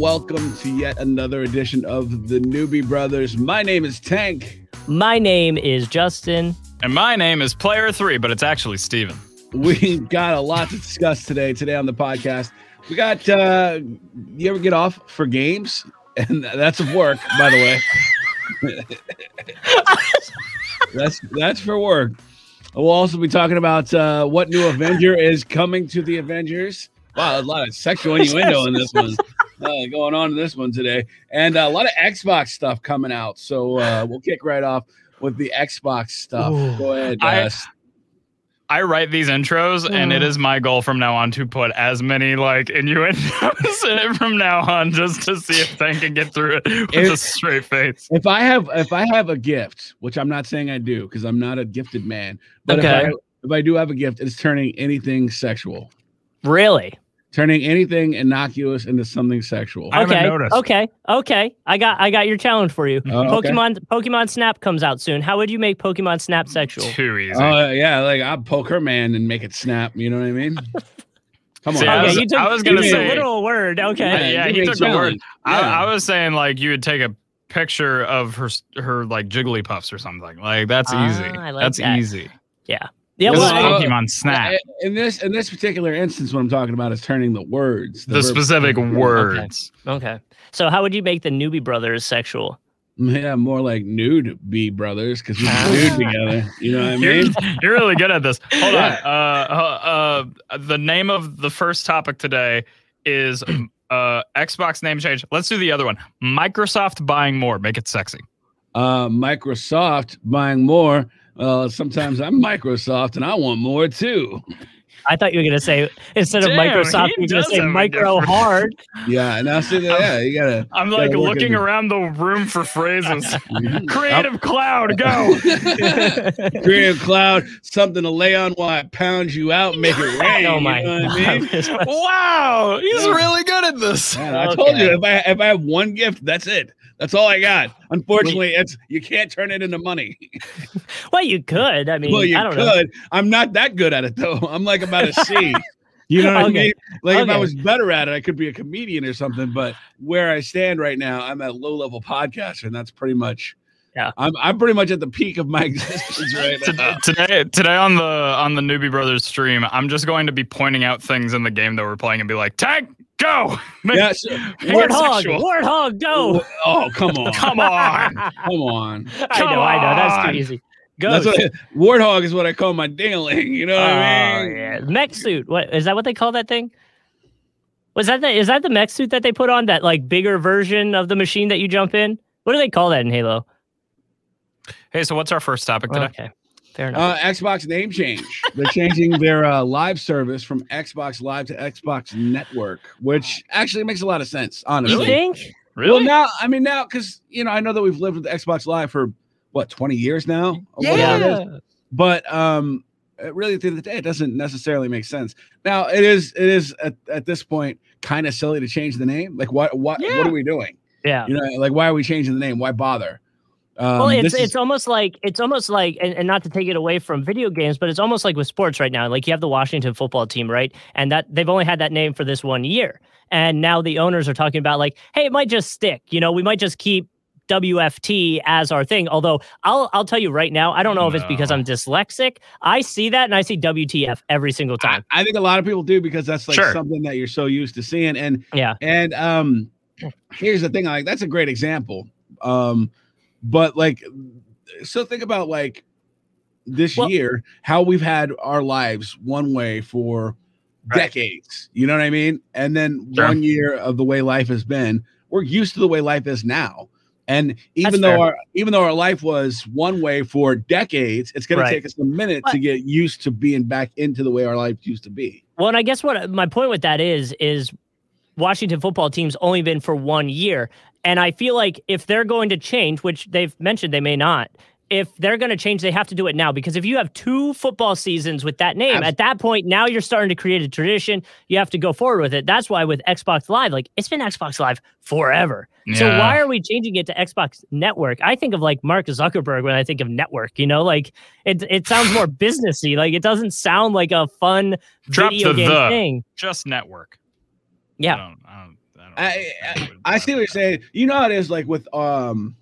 welcome to yet another edition of the Newbie Brothers. My name is Tank. My name is Justin. And my name is Player Three, but it's actually Steven. We've got a lot to discuss today. Today on the podcast, we got. uh You ever get off for games? And that's of work, by the way. that's that's for work. We'll also be talking about uh, what new Avenger is coming to the Avengers. Wow, a lot of sexual innuendo in this one uh, going on in this one today, and a lot of Xbox stuff coming out. So uh, we'll kick right off with the Xbox stuff. Ooh. Go ahead, I- Gus. I write these intros, and it is my goal from now on to put as many like innuendos in it from now on, just to see if Tank can get through it with a straight face. If I have if I have a gift, which I'm not saying I do because I'm not a gifted man, but if I if I do have a gift, it's turning anything sexual, Really? Turning anything innocuous into something sexual. I haven't okay. noticed. Okay. Okay. I got I got your challenge for you. Oh, okay. Pokemon Pokemon Snap comes out soon. How would you make Pokemon Snap sexual? Too easy. Oh yeah, like I'll poke her man and make it snap. You know what I mean? Come on. See, I was- you took, I was gonna took say- a literal word. Okay. Yeah, yeah, give he me a took the word. challenge. I, I was saying like you would take a picture of her her like Jigglypuffs or something. Like that's Ah, easy. I like that's that. easy. Yeah. Well, This is I- Well, Pokemon Snap. In this in this particular instance, what I'm talking about is turning the words, The verb- specific words. okay. So how would you make the Newbie Brothers sexual? Yeah, more like nude B brothers because we Ah. nude together. You know what I You're, mean? you're really good at this. Hold Yeah. on. Uh, uh, uh, the name of the first topic today is uh, Xbox name change. Let's do the other one. Microsoft buying more. Make it sexy. Uh, Microsoft buying more. Uh, sometimes I'm Microsoft and I want more too. I thought you were gonna say instead of Microsoft, you were gonna say have micro hard. Yeah, and I see that. Yeah, you gotta. I'm gotta like looking around the room for phrases. Mhm. Creative Cloud, go. Creative Cloud, something to lay on while it pounds you out, make it rain. oh my you know what I mean? wow, he's Yeah. really good at this. Man, I told you if I if I have one gift, that's it. That's all I got. Unfortunately, it's you can't turn it into money. well, you could. I mean, well, you I don't know. could. I'm not that good at it though. I'm like about a C. You know what I mean? Like if I was better at it, I could be a comedian or something. But where I stand right now, I'm a low level podcaster, and that's pretty much. Yeah. I'm I'm pretty much at the peak of my existence right now. Today today on the on the newbie brothers stream i'm just going to be pointing out things in the game that we're playing and be like tank go Make- Yeah, so- make it Warthog. Warthog, go! Oh, oh come on. come on Come on. I know, I know. That's on. too easy. Go. That's what warthog is what I call my dingling. You know what I Oh mean? yeah, mech suit. What is that? What they call that thing? Was that the is that the mech suit that they put on? That like bigger version of the machine that you jump in? What do they call that in Halo? hey so what's our first topic today Okay, fair enough. Uh, Xbox name change. They're changing their uh, live service from Xbox Live to Xbox Network, which actually makes a lot of sense, you honestly. think? really Well, now, I mean, now, because, you know, I know that we've lived with Xbox Live for what, 20 years now? Or whatever it is. But um, uh, really, at the end of the day, it doesn't necessarily make sense. Now, it is, it is at, at this point kind of silly to change the name. Like, what, what, Yeah. what are we doing? Yeah. You know, like, why are we changing the name? Why bother? Um, Well, it's this is- it's almost like it's almost like and, and not to take it away from video games, but it's almost like with sports right now. Like you have the Washington football team, right? And that they've only had that name for this one year. And now the owners are talking about like, hey, it might just stick. You know, we might just keep WFT as our thing. Although I'll I'll tell you right now, I don't know if it's because I'm dyslexic. I see that and I see WTF every single I, time. I think a lot of people do because that's like Sure. something that you're so used to seeing. And Yeah. and um here's the thing, like that's a great example. Um, but like so think about like this Well- year, how we've had our lives one way for Right. decades. You know what I mean? And then Sure. one year of the way life has been, we're used to the way life is now. And even That's though fair. our even though our life was one way for decades, it's going Right. to take us a minute to get used to being back into the way our life used to be. Well, and I guess what my point with that is is Washington football team's only been for one year. And I feel like if they're going to change, which they've mentioned they may not, if they're going to change, they have to do it now because if you have two football seasons with that name, Abs- at that point, now you're starting to create a tradition. You have to go forward with it. That's why with Xbox Live, like it's been Xbox Live forever. So why are we changing it to Xbox Network? I think of like Mark Zuckerberg when I think of network. You know, like it it sounds more businessy. Like it doesn't sound like a fun Drop video the game the. thing. Just network. Yeah. I don't, I don't I, I I see what you're saying. You know how it is like with um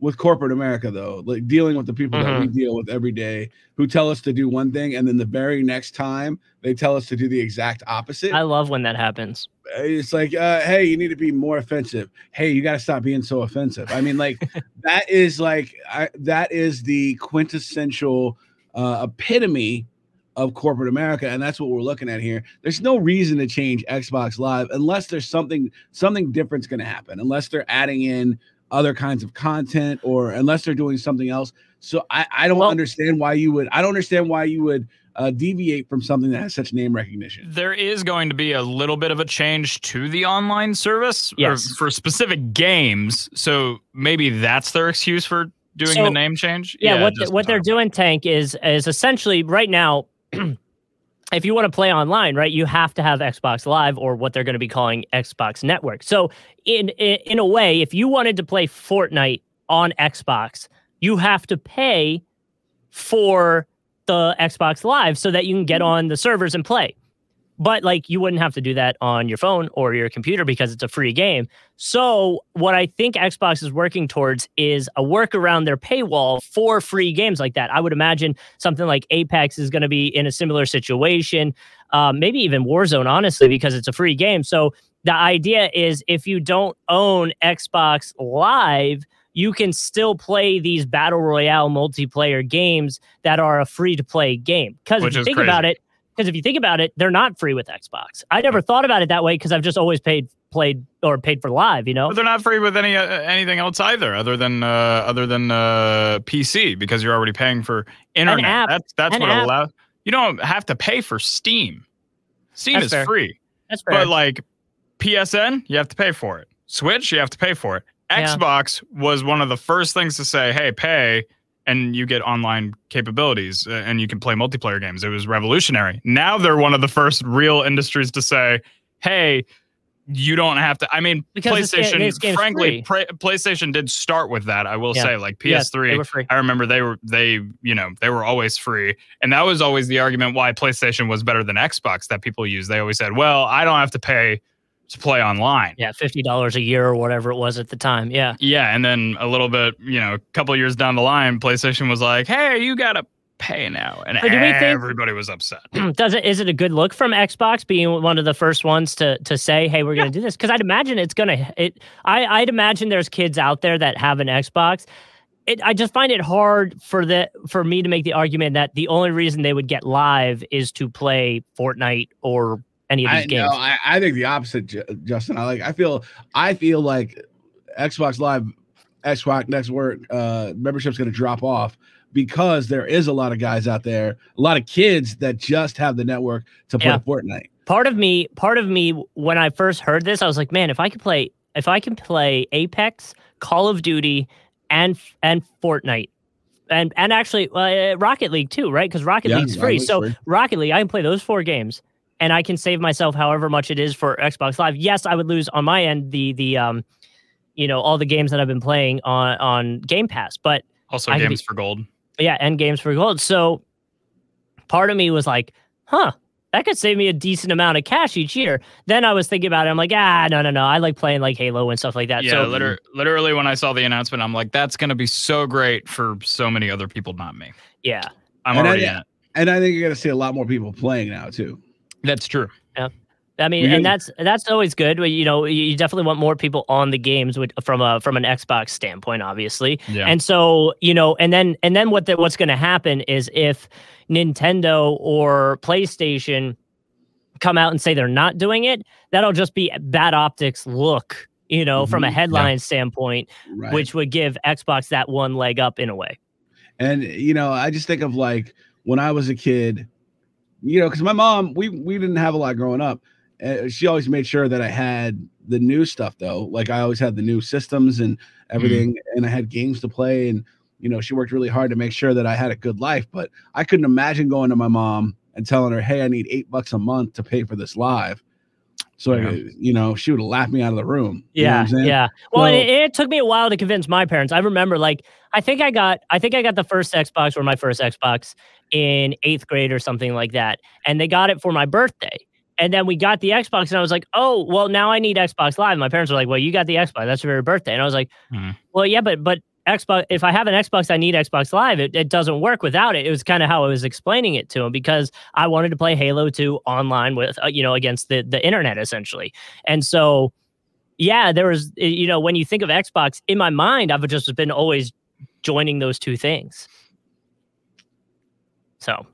with corporate America though, like dealing with the people that we deal with every day who tell us to do one thing and then the very next time they tell us to do the exact opposite. I love when that happens. it's like, uh, hey, you need to be more offensive. Hey, you got to stop being so offensive. I mean, like that is like I, that is the quintessential uh, epitome of corporate America, and that's what we're looking at here. There's no reason to change Xbox Live unless there's something something different's going to happen. Unless they're adding in other kinds of content, or unless they're doing something else. So I, I don't Well- understand why you would. I don't understand why you would uh, deviate from something that has such name recognition. There is going to be a little bit of a change to the online service or Yes. for specific games. So maybe that's their excuse for doing So- the name change. Yeah, what just what they're doing, Tank, is is essentially right now. If you want to play online, right, you have to have Xbox Live or what they're going to be calling Xbox Network. So in, in in a way, if you wanted to play Fortnite on Xbox, you have to pay for the Xbox Live so that you can get mm-hmm. on the servers and play. But like you wouldn't have to do that on your phone or your computer because it's a free game. So what I think Xbox is working towards is a work around their paywall for free games like that. I would imagine something like Apex is going to be in a similar situation, um, maybe even Warzone, honestly, because it's a free game. So the idea is if you don't own Xbox Live, you can still play these battle royale multiplayer games that are a free to play game. Because if you think crazy. about it, because if you think about it, they're not free with Xbox. I never thought about it that way because I've just always paid played or paid for live. You know, But they're not free with any uh, anything else either, other than uh, other than uh, PC, because you're already paying for internet. app. That's that's what app. allows. You don't have to pay for Steam. Steam That's is fair. free, that's fair. but like PSN, you have to pay for it. Switch, you have to pay for it. Yeah. Xbox was one of the first things to say, "Hey, pay." And you get online capabilities, uh, and you can play multiplayer games. It was revolutionary. Now they're one of the first real industries to say, "Hey, you don't have to." I mean, Because this PlayStation, this frankly, pra- PlayStation did start with that. I will Yeah. say, like PS3, they were free. I remember they were they you know they were always free, and that was always the argument why PlayStation was better than Xbox that people use. They always said, "Well, I don't have to pay to play online." Yeah, fifty dollars a year or whatever it was at the time. Yeah, Yeah, and then a little bit, you know, a couple years down the line, PlayStation was like, "Hey, you gotta pay now," and we think- everybody was upset. does it? Is it a good look from Xbox being one of the first ones to to say, "Hey, we're going to do this"? Because I'd imagine it's going to. It. I I'd imagine there's kids out there that have an Xbox. It, I just find it hard for the for me to make the argument that the only reason they would get live is to play Fortnite or any of these I games. no, I, I think the opposite, Justin. I like. I feel. I feel like Xbox Live, Xbox Next Work uh, membership's going to drop off because there is a lot of guys out there, a lot of kids that just have the network to play Yeah. Fortnite. part of me part of me when i first heard this i was like man if i could play if i can play apex call of duty and and fortnite and and actually uh, rocket league too right because rocket Yeah, league's free so free. rocket league i can play those four games and i can save myself however much it is for xbox live yes i would lose on my end the the um you know all the games that i've been playing on on game pass but Also, I could games be- for gold. yeah, and games for gold. So part of me was like, huh, that could save me a decent amount of cash each year. Then I was thinking about it. I'm like, ah, no, no, no. I like playing like Halo and stuff like that. Yeah, so liter- literally, when I saw the announcement, I'm like, "That's gonna be so great for so many other people, not me." yeah, I'm And I- already in it. And I think you're going to see a lot more people playing now too. That's true. Yeah. I mean, and that's that's always good. You know, you definitely want more people on the games with, from a from an Xbox standpoint, obviously. Yeah. And so, you know, and then and then what the, what's going to happen is if Nintendo or PlayStation come out and say they're not doing it, that'll just be bad optics look, you know, from a Mhm. Yeah. headline standpoint, Right. which would give Xbox that one leg up in a way. And you know, I just think of like when I was a kid, you know, because my mom, we we didn't have a lot growing up. Uh, she always made sure that I had the new stuff though. Like I always had the new systems and everything, and I had games to play. And you know, she worked really hard to make sure that I had a good life. But I couldn't imagine going to my mom and telling her, "Hey, I need eight bucks a month to pay for this live." So Yeah. you know, she would have laughed me out of the room. You know Yeah, yeah. Well, So- it, it took me a while to convince my parents. I remember, like, I think I got, I think I got the first Xbox or my first Xbox in eighth grade or something like that, and they got it for my birthday. and then we got the Xbox, and I was like, oh, well, now I need Xbox Live. My parents were like, well, you got the Xbox. That's your very birthday. And I was like, Hmm. well, yeah, but but Xbox. If I have an Xbox, I need Xbox Live. It, it doesn't work without it. It was kind of how I was explaining it to him because I wanted to play Halo 2 online with uh, you know against the the internet essentially, and so. Yeah, there was, you know, when you think of Xbox, in my mind, I've just been always joining those two things. So,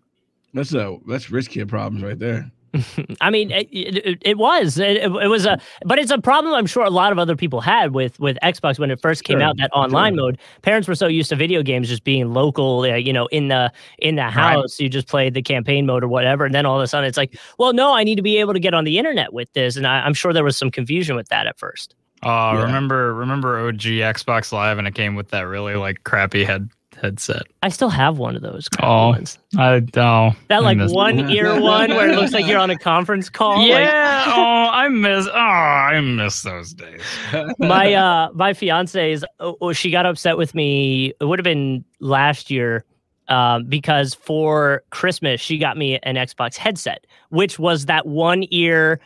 That's a that's rich kid problems right there. I mean, it, it, it was it, it was a, but it's a problem I'm sure a lot of other people had with with Xbox when it first came Sure, out. That online sure. mode, parents were so used to video games just being local, uh, you know, in the in the house. You just played the campaign mode or whatever, and then all of a sudden it's like, well, no, I need to be able to get on the internet with this, and I, I'm sure there was some confusion with that at first. Uh, Yeah. remember remember OG Xbox Live and it came with that really like crappy head headset. I still have one of those. Oh, ones. I oh that like one ear one where it looks like you're on a conference call. like- Yeah, oh, I miss oh, I miss those days. my uh my fiance is oh, oh, she got upset with me it would have been last year um, because for christmas she got me an xbox headset which was that one ear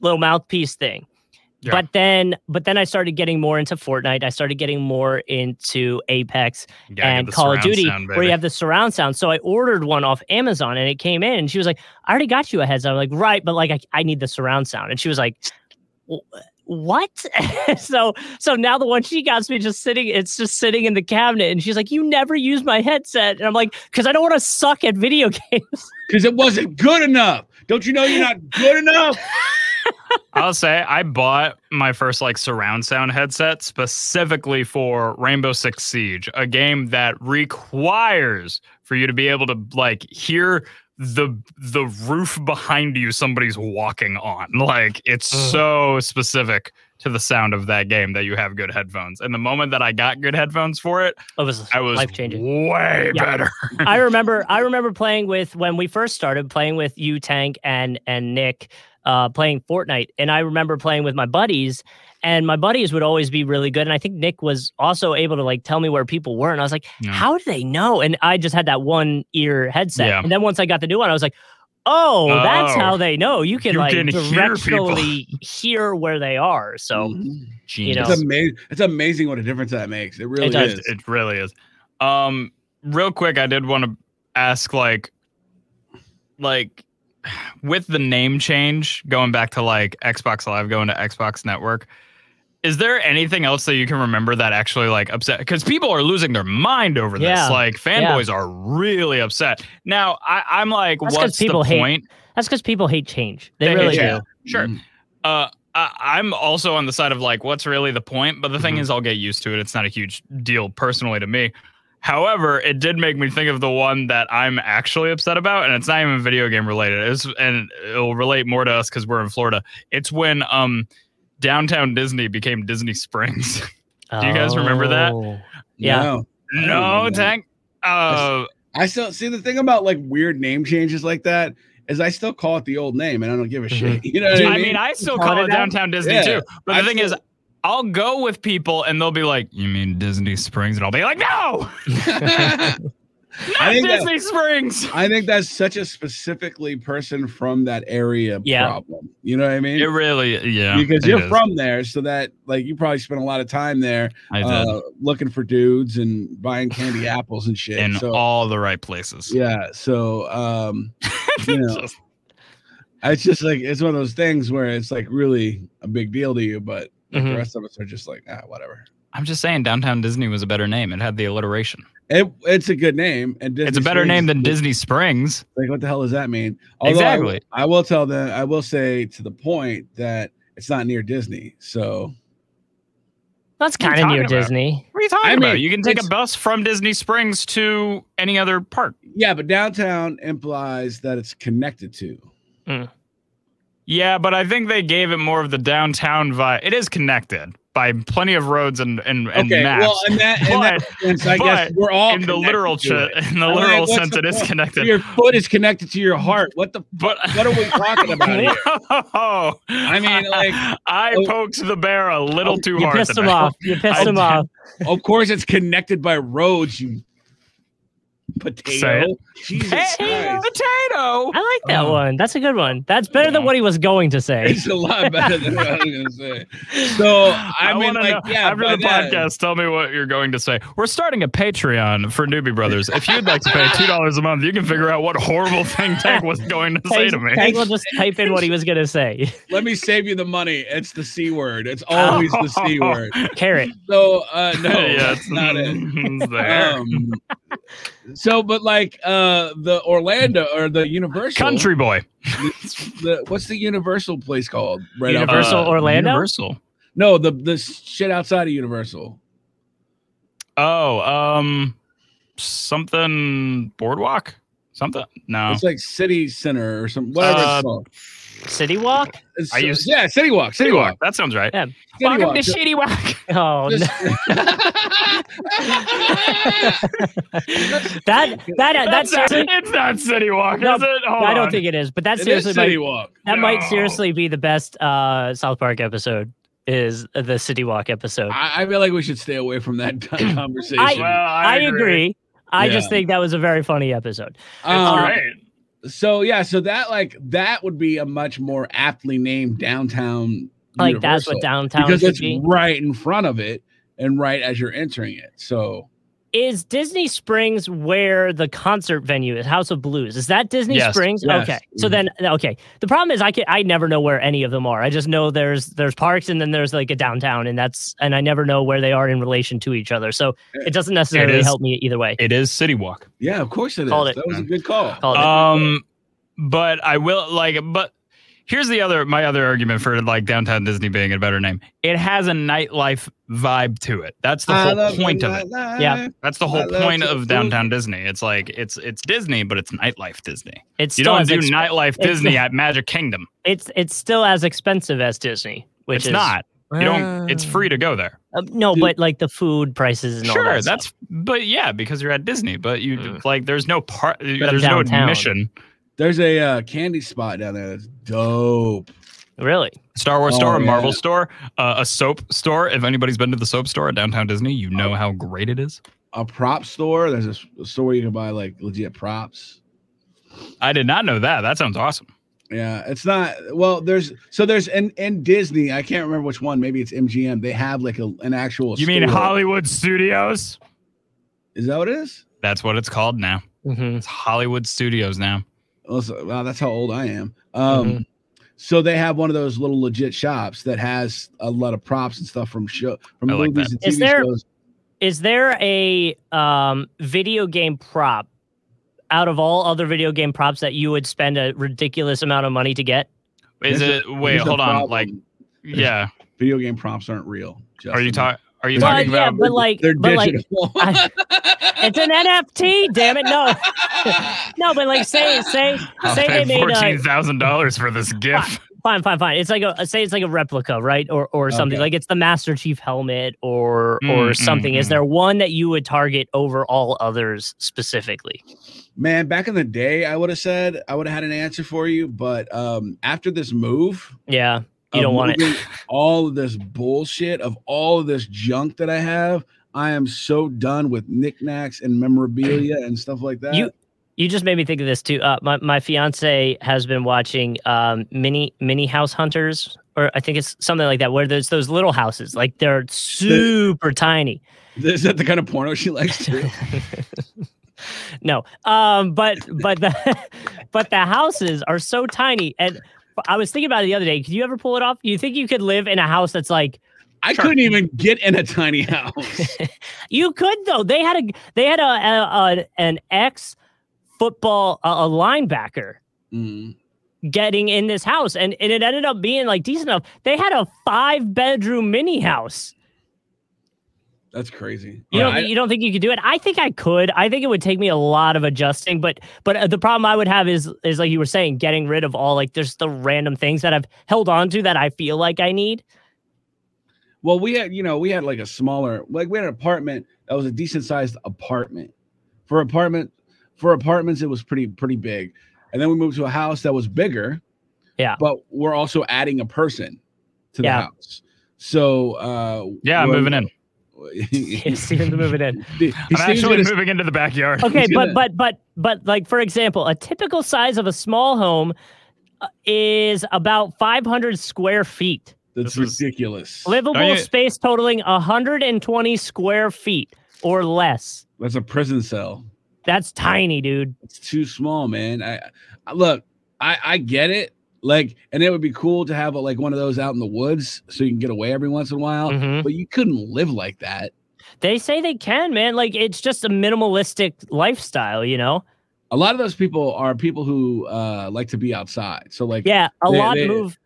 little mouthpiece thing Yeah. but then but then i started getting more into fortnite i started getting more into apex You and Call of Duty, sound, where you have the surround sound. So I ordered one off Amazon and it came in and she was like, I already got you a headset. I'm like, right, but like I, I need the surround sound. And she was like, what? so so now the one she got me just sitting, it's just sitting in the cabinet. And she's like, You never use my headset. And I'm like, because I don't want to suck at video games. Because it wasn't good enough. Don't you know you're not good enough? I'll say I bought my first like surround sound headset specifically for Rainbow Six Siege, a game that requires for you to be able to like hear the the roof behind you somebody's walking on. Like it's Ugh. so specific to the sound of that game that you have good headphones. And the moment that I got good headphones for it, oh, It was I was life changing. way Yeah. better. I remember I remember playing with when we first started playing with you Tank and and Nick uh playing Fortnite and I remember playing with my buddies and my buddies would always be really good and I think Nick was also able to like tell me where people were and I was like Yeah. how do they know and I just had that one ear headset Yeah. and then once I got the new one I was like oh, that's Oh. how they know you can You like can hear directionally hear where they are so Mhm. you know It's amazing. It's amazing what a difference that makes. It really It does. is. It really is. Um, real quick, I did want to ask, like, like, with the name change, going back to like Xbox Live, going to Xbox Network. Is there anything else that you can remember that actually like upset? Because people are losing their mind over this. Yeah. Like fanboys are really upset. Now I, I'm like, That's 'cause what's the people hate- point? that's because people hate change they, They hate really change. do Sure. Mhm. Uh, I, I'm also on the side of like, what's really the point? But the thing Mhm. is, I'll get used to it. It's not a huge deal personally to me. However, it did make me think of the one that I'm actually upset about, and it's not even video game related. It's and it'll relate more to us because we're in Florida. It's when um downtown Disney became Disney Springs. Do you guys remember that? Oh. Yeah. No. No, remember. Tank. Uh, I still see the thing about like weird name changes like that is I still call it the old name and I don't give a shit. You know what I I mean? mean, I still Call call it it downtown Disney Yeah. too. But the I thing is, still- I'll go with people and they'll be like, "You mean Disney Springs?" And I'll be like, "No, I not think that- Disney Springs." I think that's such a specifically person from that area Yeah. problem. You know what I mean? It really, yeah, because you're is. from there, so that like you probably spent a lot of time there uh, looking for dudes and buying candy apples and shit. in so all the right places. yeah, so um, you know, Just- it's just like it's one of those things where it's like really a big deal to you, but like, Mhm. the rest of us are just like ah, whatever. I'm just saying, downtown Disney was a better name. It had the alliteration. It, it's a good name, and it's a better Springs name than Disney Springs. Like, what the hell does that mean? Although I- Exactly. I, will tell them. I will say to the point that it's not near Disney. So That's What are you kind of near about? Disney. What are you talking I about? You can take a bus from Disney Springs to any other park. yeah, but downtown implies that it's connected to. Yeah, but I think they gave it more of the downtown vibe. It is connected by plenty of roads and and, and okay, maps. well, in that, in that sense, I guess we're all in the literal ch- in the literal sense, it is point? connected. Your foot is connected to your heart. What the? But What are we talking about here? Whoa. I mean, like, I oh, poked the bear a little oh, too You hard. pissed him off. You pissed I him did. off. Of course, it's connected by roads. You Potato. Jesus Hey, potato. I like that Oh. one. That's a good one. That's better than what he was going to say. It's a lot better than what I was gonna say. So I, mean, wanna like, know, yeah. after the that- podcast, tell me what you're going to say. We're starting a Patreon for Newbie Brothers. If you'd like to pay two dollars a month, you can figure out what horrible thing Tank was going to say to me. Tank will just type in what he was going to say. Let me save you the money. It's the c word. It's always the c word. Carrot. So uh, no, yeah, it's not it. it's there. Um, so, but like uh, the Orlando or the Universal Country boy. The, what's the Universal place called? Right out- Universal Uh, Orlando? Universal. No, the the shit outside of Universal. Oh, um, something boardwalk. Something. No. It's like City Center or some whatever Uh, it's called. City Walk? It's, I used- yeah, City Walk. City Walk. That sounds right. Yeah. City Welcome Walk. to Just- Shitty Walk. Oh, no. Just- that that that That's not, seriously. it's not City Walk, No, is it? Hold I don't on. think it is, but that it is seriously City might, Walk. that might seriously be the best uh, South Park episode. Is the City Walk episode? I, I feel like we should stay away from that conversation. I- Well, I, agree. I just think that was a very funny episode. Um, great. So yeah, so that like that would be a much more aptly named downtown. Like that's what downtown because it's be. right in front of it and right as you're entering it. So Is Disney Springs where the concert venue is? House of Blues. Is that Disney Yes. Springs? Yes. Okay. So Mhm. then okay. The problem is I can I never know where any of them are. I just know there's there's parks and then there's like a downtown and that's and I never know where they are in relation to each other. So it doesn't necessarily is. help me either way. It is City Walk. yeah, of course it is. Called it. That was a good call. Called it. Um, but I will like, but here's the other my other argument for like downtown Disney being a better name. It has a nightlife vibe to it. That's the I whole point of it. nightlife. Yeah. That's the whole love point to of food. downtown Disney. It's like it's it's Disney, but it's nightlife Disney. it's You don't do exp- nightlife Disney at Magic Kingdom. it's it's still as expensive as Disney, which it's is not. You don't. It's free to go there. uh, no, Dude. but like the food prices and all Sure, that. that's. stuff. But yeah, because you're at Disney. But you Mm. like, there's no part. I'm There's no admission. There's a uh, candy spot down there that's dope. really. Star Wars Oh, store, a yeah. Marvel store, uh, a soap store. If anybody's been to the soap store at downtown Disney, you know how great it is. A prop store. There's a store where you can buy like legit props. I did not know that. That sounds awesome. Yeah, it's not. Well, there's so there's in in Disney. I can't remember which one. Maybe it's MGM. They have like a, an actual. You mean store. Hollywood Studios? Is that what it is? That's what it's called now. Mhm. It's Hollywood Studios now. Also, wow, that's how old I am. Um, Mm-hmm. so they have one of those little legit shops that has a lot of props and stuff from show from I movies that. and TV Is there- shows. Is there a um, video game prop out of all other video game props that you would spend a ridiculous amount of money to get? Is There's it? a- wait, hold on. problem. Like, yeah. video game props aren't real. Are you talking? Are you Well, talking yeah, about? but like, They're but like. I- it's an NFT. Damn it, no, no. But like, say, say, I'll say pay they made fourteen a thousand dollars for this gift. fine, fine, fine. It's like a say it's like a replica, right? Or or something Okay. like it's the Master Chief helmet or or Mm, something. mm, Is mm. there one that you would target over all others specifically? Man, back in the day, I would have said I would have had an answer for you, but um, after this move, Yeah, you don't want it. All of this bullshit of all of this junk that I have, I am so done with knickknacks and memorabilia and stuff like that. You- You just made me think of this too. Uh, my my fiance has been watching um, mini mini house hunters, or I think it's something like that, where there's those little houses, like they're super tiny. is that the kind of porno she likes too? no, um, but but the but the houses are so tiny, and I was thinking about it the other day. Could you ever pull it off? You think you could live in a house that's like I couldn't even get in a tiny house. you could though? They had a they had a, a, a an ex football a, a linebacker Mm. getting in this house and, and it ended up being like decent enough they had a five bedroom mini house That's crazy. you don't I- you don't think you could do it i think i could i think it would take me a lot of adjusting but but uh, the problem i would have is is like you were saying getting rid of all like there's the random things that i've held on to that i feel like i need Well, we had, you know, we had like a smaller, like we had an apartment that was a decent sized apartment. For apartment, for apartments, it was pretty pretty big. And then we moved to a house that was bigger. Yeah. But we're also adding a person to the Yeah. house. So uh Yeah, I'm moving in. Steven's moving in. He- I'm actually gonna- moving into the backyard. Okay, gonna- but but but but like for example, a typical size of a small home uh, is about 500 square feet. That's This ridiculous. Livable you- space totaling 120 square feet or less. That's a prison cell. That's tiny, dude. It's too small, man. I, I look, I I get it. Like, and it would be cool to have like one of those out in the woods so you can get away every once in a while. Mhm. But you couldn't live like that. They say they can, man. Like it's just a minimalistic lifestyle, you know? A lot of those people are people who uh like to be outside. So like, Yeah, a They- lot they- move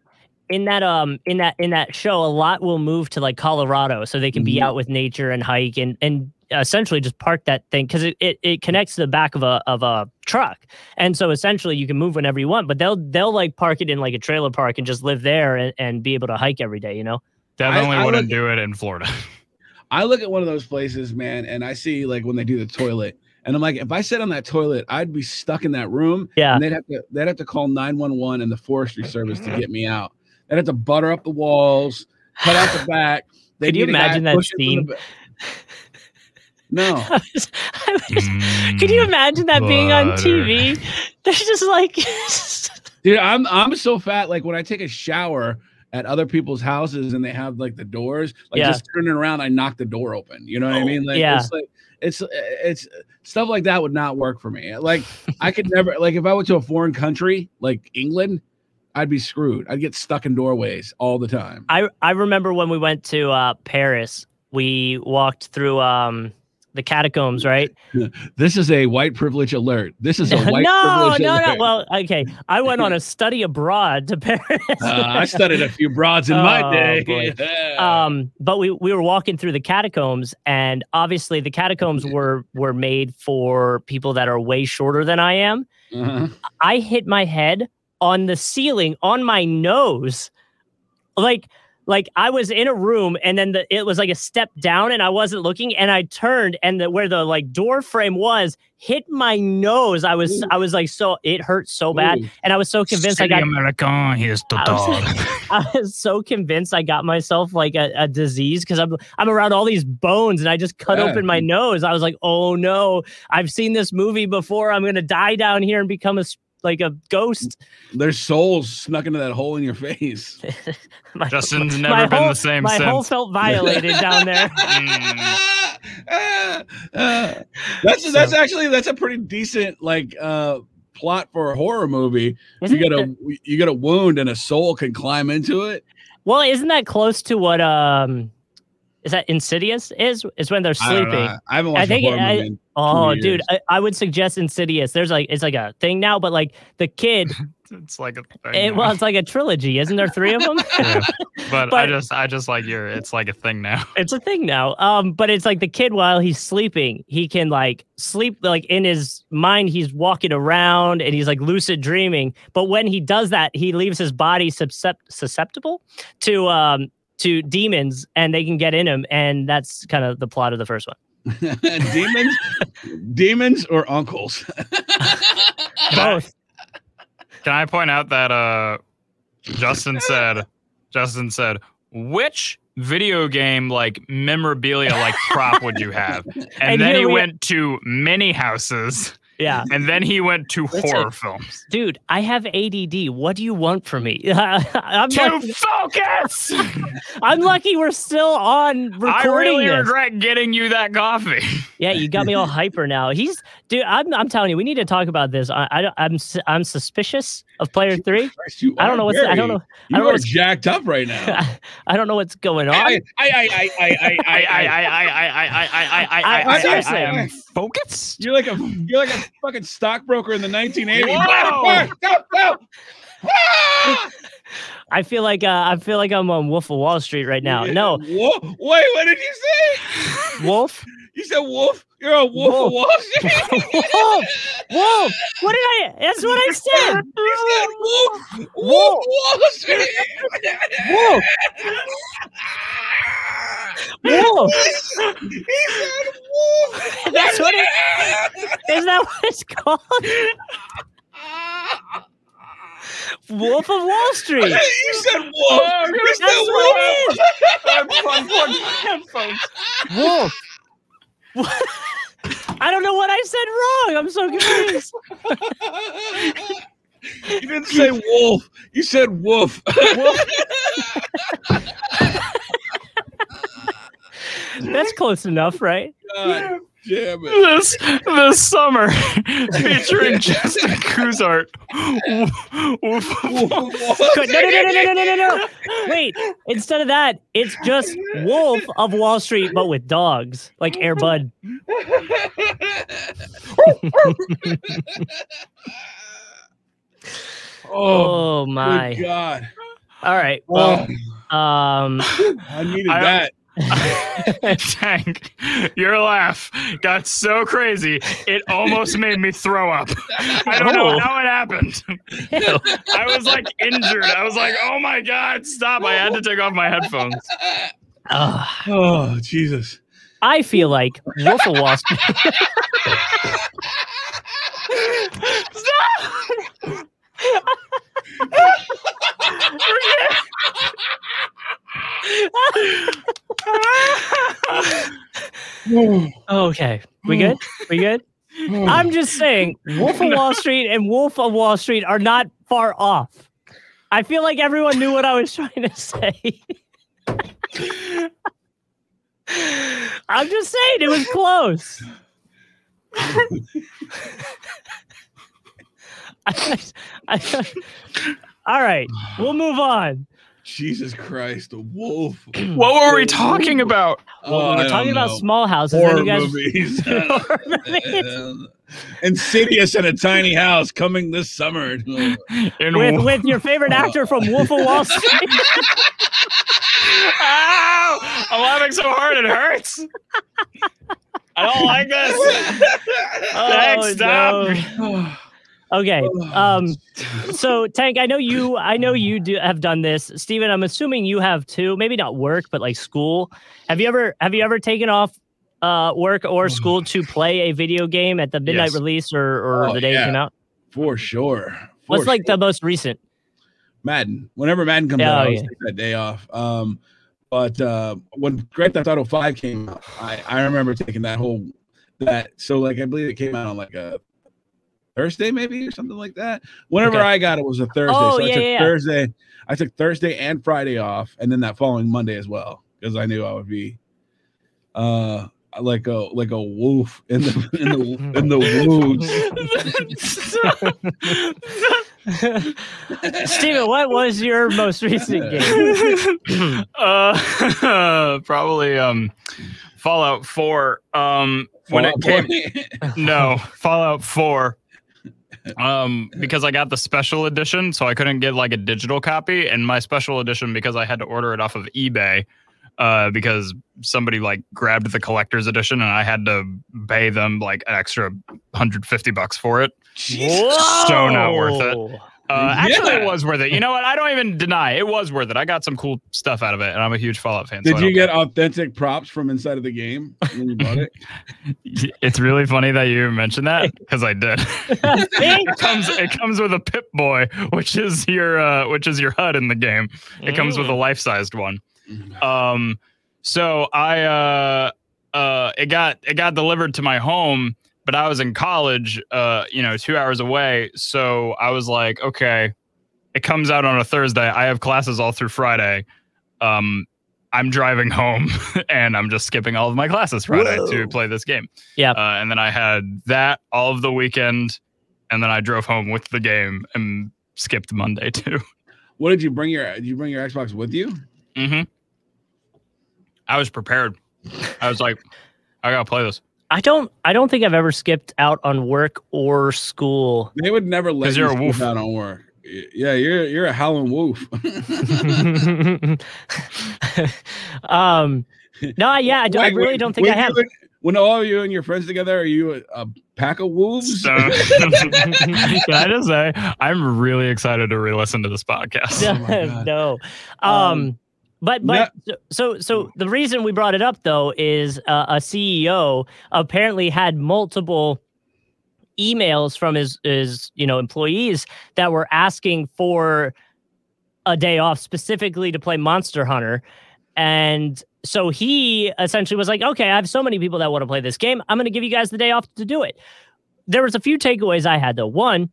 in that um in that in that show. A lot will move to like Colorado so they can be Mhm. out with nature and hike and and essentially just park that thing because it, it it connects to the back of a of a truck, and so essentially you can move whenever you want. But they'll they'll like park it in like a trailer park and just live there and, and be able to hike every day. You know? Definitely I wouldn't look- do it in Florida. I look at one of those places, man, and I see like when they do the toilet, and I'm like, if I sit on that toilet, I'd be stuck in that room. Yeah. and they'd have to they'd have to call 911 and the forestry service to get me out. They'd have to butter up the walls, cut out the back. They'd Could you need a guy imagine that pushing the scene? ba- No. I was- I was- Could you Mm. imagine that being on butter. TV? There's just like Dude, I'm I'm so fat. Like when I take a shower at other people's houses and they have like the doors, like Yeah. just turning around, I knock the door open. You know what I Oh, mean? Like yeah. it's like it's it's stuff like that would not work for me. Like I could never like if I went to a foreign country like England, I'd be screwed. I'd get stuck in doorways all the time. I I remember when we went to uh, Paris, we walked through um the catacombs, right? This is a white privilege alert. This is a no, white no, privilege no. alert. Well, okay. I went on a study abroad to Paris. Uh, I studied a few broads in my Oh, day. boy. um, but we we were walking through the catacombs, and obviously the catacombs were were made for people that are way shorter than I am. Uh-huh. I hit my head on the ceiling on my nose. Like like I was in a room and then the, it was like a step down and I wasn't looking and I turned and the, where the like door frame was hit my nose. I was Ooh. I was like so it hurt so bad Ooh. and I was so convinced I got American, here's the I was- dog. I was so convinced I got myself like a, a disease because I'm I'm around all these bones and I just cut Yeah. open my nose. I was like, oh no, I've seen this movie before. I'm gonna die down here and become a s- like a ghost. Their souls snuck into that hole in your face. My, Justin's never been whole- the same my whole since. felt violated down there. Mm. Uh, that's that's actually that's a pretty decent like uh plot for a horror movie. Isn't you get it- a you get a wound and a soul can climb into it. well, isn't that close to what um is that Insidious is? Is when they're I don't know. sleeping. I haven't watched think a horror I- movie. in Oh, two dude. I, I would suggest Insidious. There's like it's like a thing now, but like the kid, it's like a thing. it, now. well, it's like a trilogy, isn't there? Three of them. Yeah. but, I just I just like your it's like a thing now. it's a thing now. Um, but it's like the kid while he's sleeping, he can like sleep like in his mind, he's walking around and he's like lucid dreaming. But when he does that, he leaves his body suscept- susceptible to um to demons and they can get in him. And that's kind of the plot of the first one. demons, demons or uncles. Both. Can I point out that uh Justin said Justin said which video game like memorabilia like prop would you have? And, And then he we- went to many houses Yeah. and then he went to Listen. horror films. Dude, I have ADD. What do you want from me? I'm, To lucky, focus! I'm lucky we're still on recording I really this. regret getting you that coffee. Yeah, you got me all hyper now. He's dude. I'm, I'm telling you, we need to talk about this. I, I I'm I'm suspicious of player three. Christ, I don't know what's I don't know You I don't are what's- jacked up right now. I don't know what's going on. I, I, I, I, I, I, I I, I I, I I I I I I I I- I I seriously. I am focused. You're like a you're like a fucking stockbroker in the 1980s. Whoa! Go, go. Ah! I feel like uh, I feel like I'm on Wolf of Wall Street right now. No, wait, what did you say? Wolf, You said wolf? You're a wolf Wolf. of Wall Street. Wolf, Wolf. What did I? That's what I said. You said wolf, wolf of Wall Street. Wolf, Wolf. He said wolf. That's what it. Is that what it's called? Wolf of Wall Street. you said wolf. Oh, I'm you gonna said That's what it is. I'm unplugged my headphones. Wolf. I don't know what I said wrong. I'm so confused. you didn't say wolf. You said wolf. That's close enough, right? God damn it. This this summer, featuring Justin Kuzart. Wolf Good. No, no, no, no, no, no, no, no, no. Wait. Instead of that, it's just Wolf of Wall Street, but with dogs, like Airbud. oh, Oh my. God. All right. Oh, Well, um, I needed I- that. Tank, your laugh got so crazy it almost made me throw up. I don't know Oh. how it happened. I was like injured. I was like, "Oh my god, stop!" I had to take off my headphones. Ugh. Oh, Jesus. I feel like Wolf of Wall Street. okay. We hmm. good? We good? Hmm. I'm just saying, Wolf of Wall Street and Wolf of Wall Street are not far off. I feel like everyone knew what I was trying to say. I'm just saying it was close. I- I- all right, we'll move on. Jesus Christ, a wolf. What were we talking about? Well, Oh, we I were talking about small houses. and horror you guys, movies. Horror movies. Insidious in a tiny house coming this summer. With Wo- with your favorite actor from Wolf of Wall Street. Ow! I'm laughing so hard it hurts. I don't like this. Thanks, stop. no. Okay. Um. So Tank, I know you. I know you do have done this, Steven, I'm assuming you have too. Maybe not work, but like school. Have you ever Have you ever taken off uh work or school to play a video game at the midnight Yes. release or or Oh, the day yeah. it came out? For sure. For What's like the most recent? Madden. Whenever Madden comes Yeah, out, I oh, always yeah. take that day off. Um, but uh, when Grand Theft Auto Five came out, I, I remember taking that whole that. So like I believe it came out on like a Thursday maybe or something like that. Whenever Okay. I got it was a Thursday. Oh, so I yeah, took yeah, yeah. Thursday. I took Thursday and Friday off, and then that following Monday as well because I knew I would be uh like a like a wolf in the in the in the woods. Steven, what was your most recent game? uh, probably um, Fallout 4. Um, when it came, Boy. no, Fallout 4. Um, because I got the special edition, so I couldn't get like a digital copy, and my special edition because I had to order it off of eBay. Uh, because somebody like grabbed the collector's edition and I had to pay them like an extra 150 bucks for it. So not worth it. Whoa. Uh, actually, Yeah. it was worth it. You know what? I don't even deny it was worth it. I got some cool stuff out of it, and I'm a huge Fallout fan. Did I you don't get authentic props from inside of the game when you bought it? It's really funny that you mentioned that because I did. it comes it comes with a Pip Boy, which is your uh, which is your HUD in the game. It comes with a Mm. life sized one. Um, so I uh uh it got it got delivered to my home, but I was in college, uh, you know, two hours away. So I was like, okay, it comes out on a Thursday. I have classes all through Friday. Um, I'm driving home and I'm just skipping all of my classes Friday to play this game. Yep. Uh, and then I had that all of the weekend, and then I drove home with the game and skipped Monday too. What did you bring your? Did you bring your Xbox with you? Mm-hmm. I was prepared. I was like, I gotta play this. I don't I don't think I've ever skipped out on work or school. They would never let you you're a skip wolf. out on work. Yeah, you're you're a howling wolf. um no, yeah, I, don't, I really wait, don't think I have. you When all you and your friends together, are you a, a pack of wolves? So, can I just say, I'm really excited to re-listen to this podcast. Oh my God. no. Um, Um, but but so so the reason we brought it up though is uh, a CEO apparently had multiple emails from his his you know employees that were asking for a day off specifically to play Monster Hunter. And so he essentially was like, okay, I have so many people that want to play this game. I'm going to give you guys the day off to do it. There was a few takeaways I had though. One,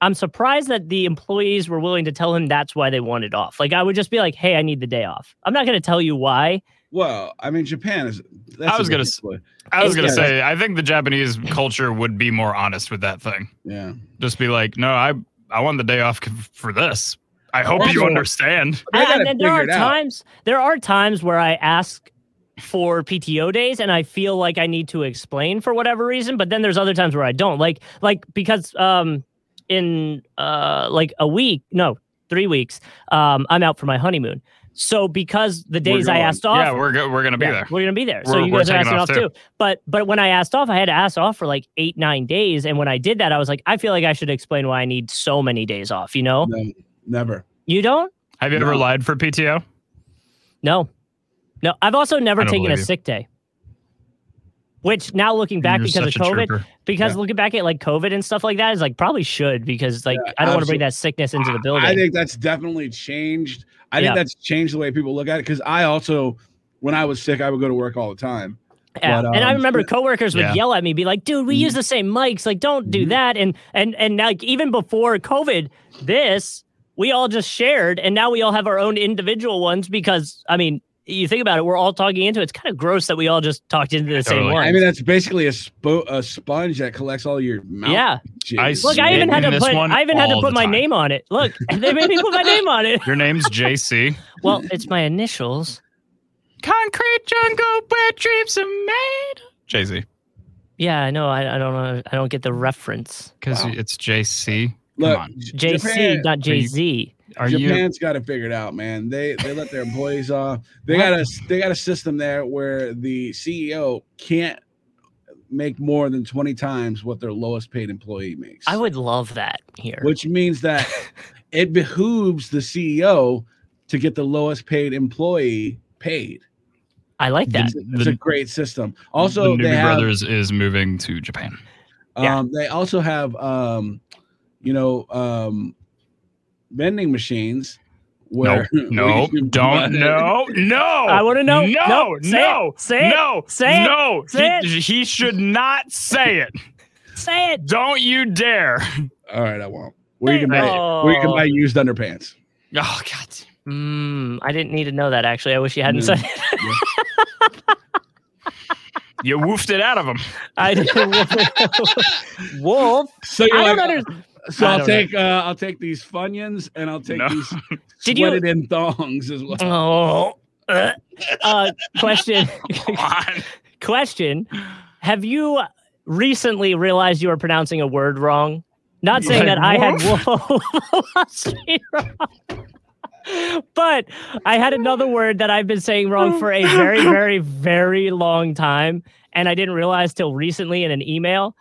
I'm surprised that the employees were willing to tell him that's why they wanted off. Like I would just be like, "Hey, I need the day off." I'm not going to tell you why. Well, I mean, Japan is. I was gonna. I was gonna say. I think the Japanese culture would be more honest with that thing. Yeah. Just be like, no, I I want the day off for this. I hope also, you understand. And, and there are times. There are times where I ask for PTO days and I feel like I need to explain for whatever reason, but then there's other times where I don't. Like like because um in uh like a week, no, 3 weeks, um I'm out for my honeymoon. So because the days I asked off, yeah, we're go- we're gonna be yeah, there. We're gonna be there. We're, so you guys are asking off too. too. But but when I asked off, I had to ask off for like eight nine days, and when I did that, I was like, I feel like I should explain why I need so many days off. You know? No, never. You don't? Have you no. ever lied for PTO? No, no. I've also never taken a sick day. Which now looking back You're because of COVID, trooper. because yeah. looking back at like COVID and stuff like that is like probably should because like yeah, I don't want to bring that sickness into the building. I think that's definitely changed. I yeah. think that's changed the way people look at it because I also, when I was sick, I would go to work all the time. Yeah. But, um, and I um, remember coworkers would yeah. yell at me, be like, dude, we mm-hmm. use the same mics. Like, don't do mm-hmm. that. And and and like even before COVID, this we all just shared, and now we all have our own individual ones because I mean, you think about it, we're all talking into it. It's kind of gross that we all just talked into the totally. same one. I mean, that's basically a, spo- a sponge that collects all your mouth. Yeah. I Look, I even had to put I even had to put my time. name on it. Look, they made me put my name on it. Your name's JC. well, it's my initials. Concrete jungle where dreams are made. Jay Z. Yeah, I know. I, I don't know. I don't get the reference because wow. it's JC. Look, JC, not Jay Z. Are Japan's got it figured out, man. They they let their employees off. They got a they got a system there where the CEO can't make more than 20 times what their lowest paid employee makes. I would love that here. Which means that it behooves the CEO to get the lowest paid employee paid. I like that. It's, a great system. Also, the Newbie Brothers is moving to Japan. Um, yeah. They also have, um, you know, um, vending machines where no, no, don't, no, no. I want to know. No, no, say no, it, say it, no, say no. It, say he, it. he should not say it. say it. Don't you dare. All right, I won't. Where you can buy, oh. where you can buy used underpants. Oh God. Mm, I didn't need to know that. Actually, I wish you hadn't said it. you woofed it out of him. I did. Wolf. So you're I like, don't understand. So I'll take uh, I'll take these funyuns and I'll take no. these Did sweated you... in thongs as well. Oh, uh, uh question. question: Have you recently realized you were pronouncing a word wrong? Not saying like, that I had whoa, but I had another word that I've been saying wrong for a very, very, very long time, and I didn't realize till recently in an email.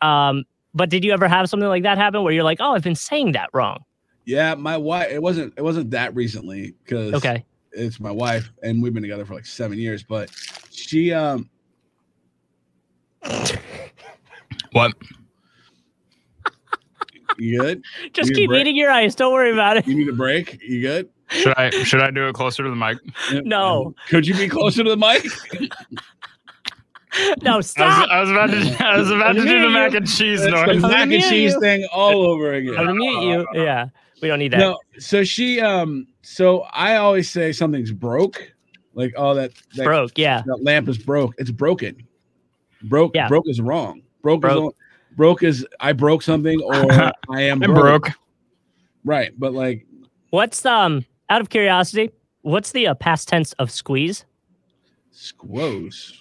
Um, but did you ever have something like that happen where you're like, "Oh, I've been saying that wrong"? Yeah, my wife. It wasn't. It wasn't that recently because okay, it's my wife, and we've been together for like seven years. But she, um, what? You good? Just you keep eating your ice. Don't worry about it. You need a break. You good? Should I should I do it closer to the mic? No. Could you be closer to the mic? no, stop. I was, I was, about to. I was about to do the mac and cheese noise. The mac and cheese you. thing all over again. I'm gonna mute you. Yeah, we don't need that. No, so she. Um. So I always say something's broke. Like, oh, that, that broke. Yeah. That lamp is broke. It's broken. Broke. Yeah. Broke is wrong. Broke, broke. is broke is I broke something or I am broke. broke. Right, but like, what's um out of curiosity, what's the uh, past tense of squeeze? Squoze.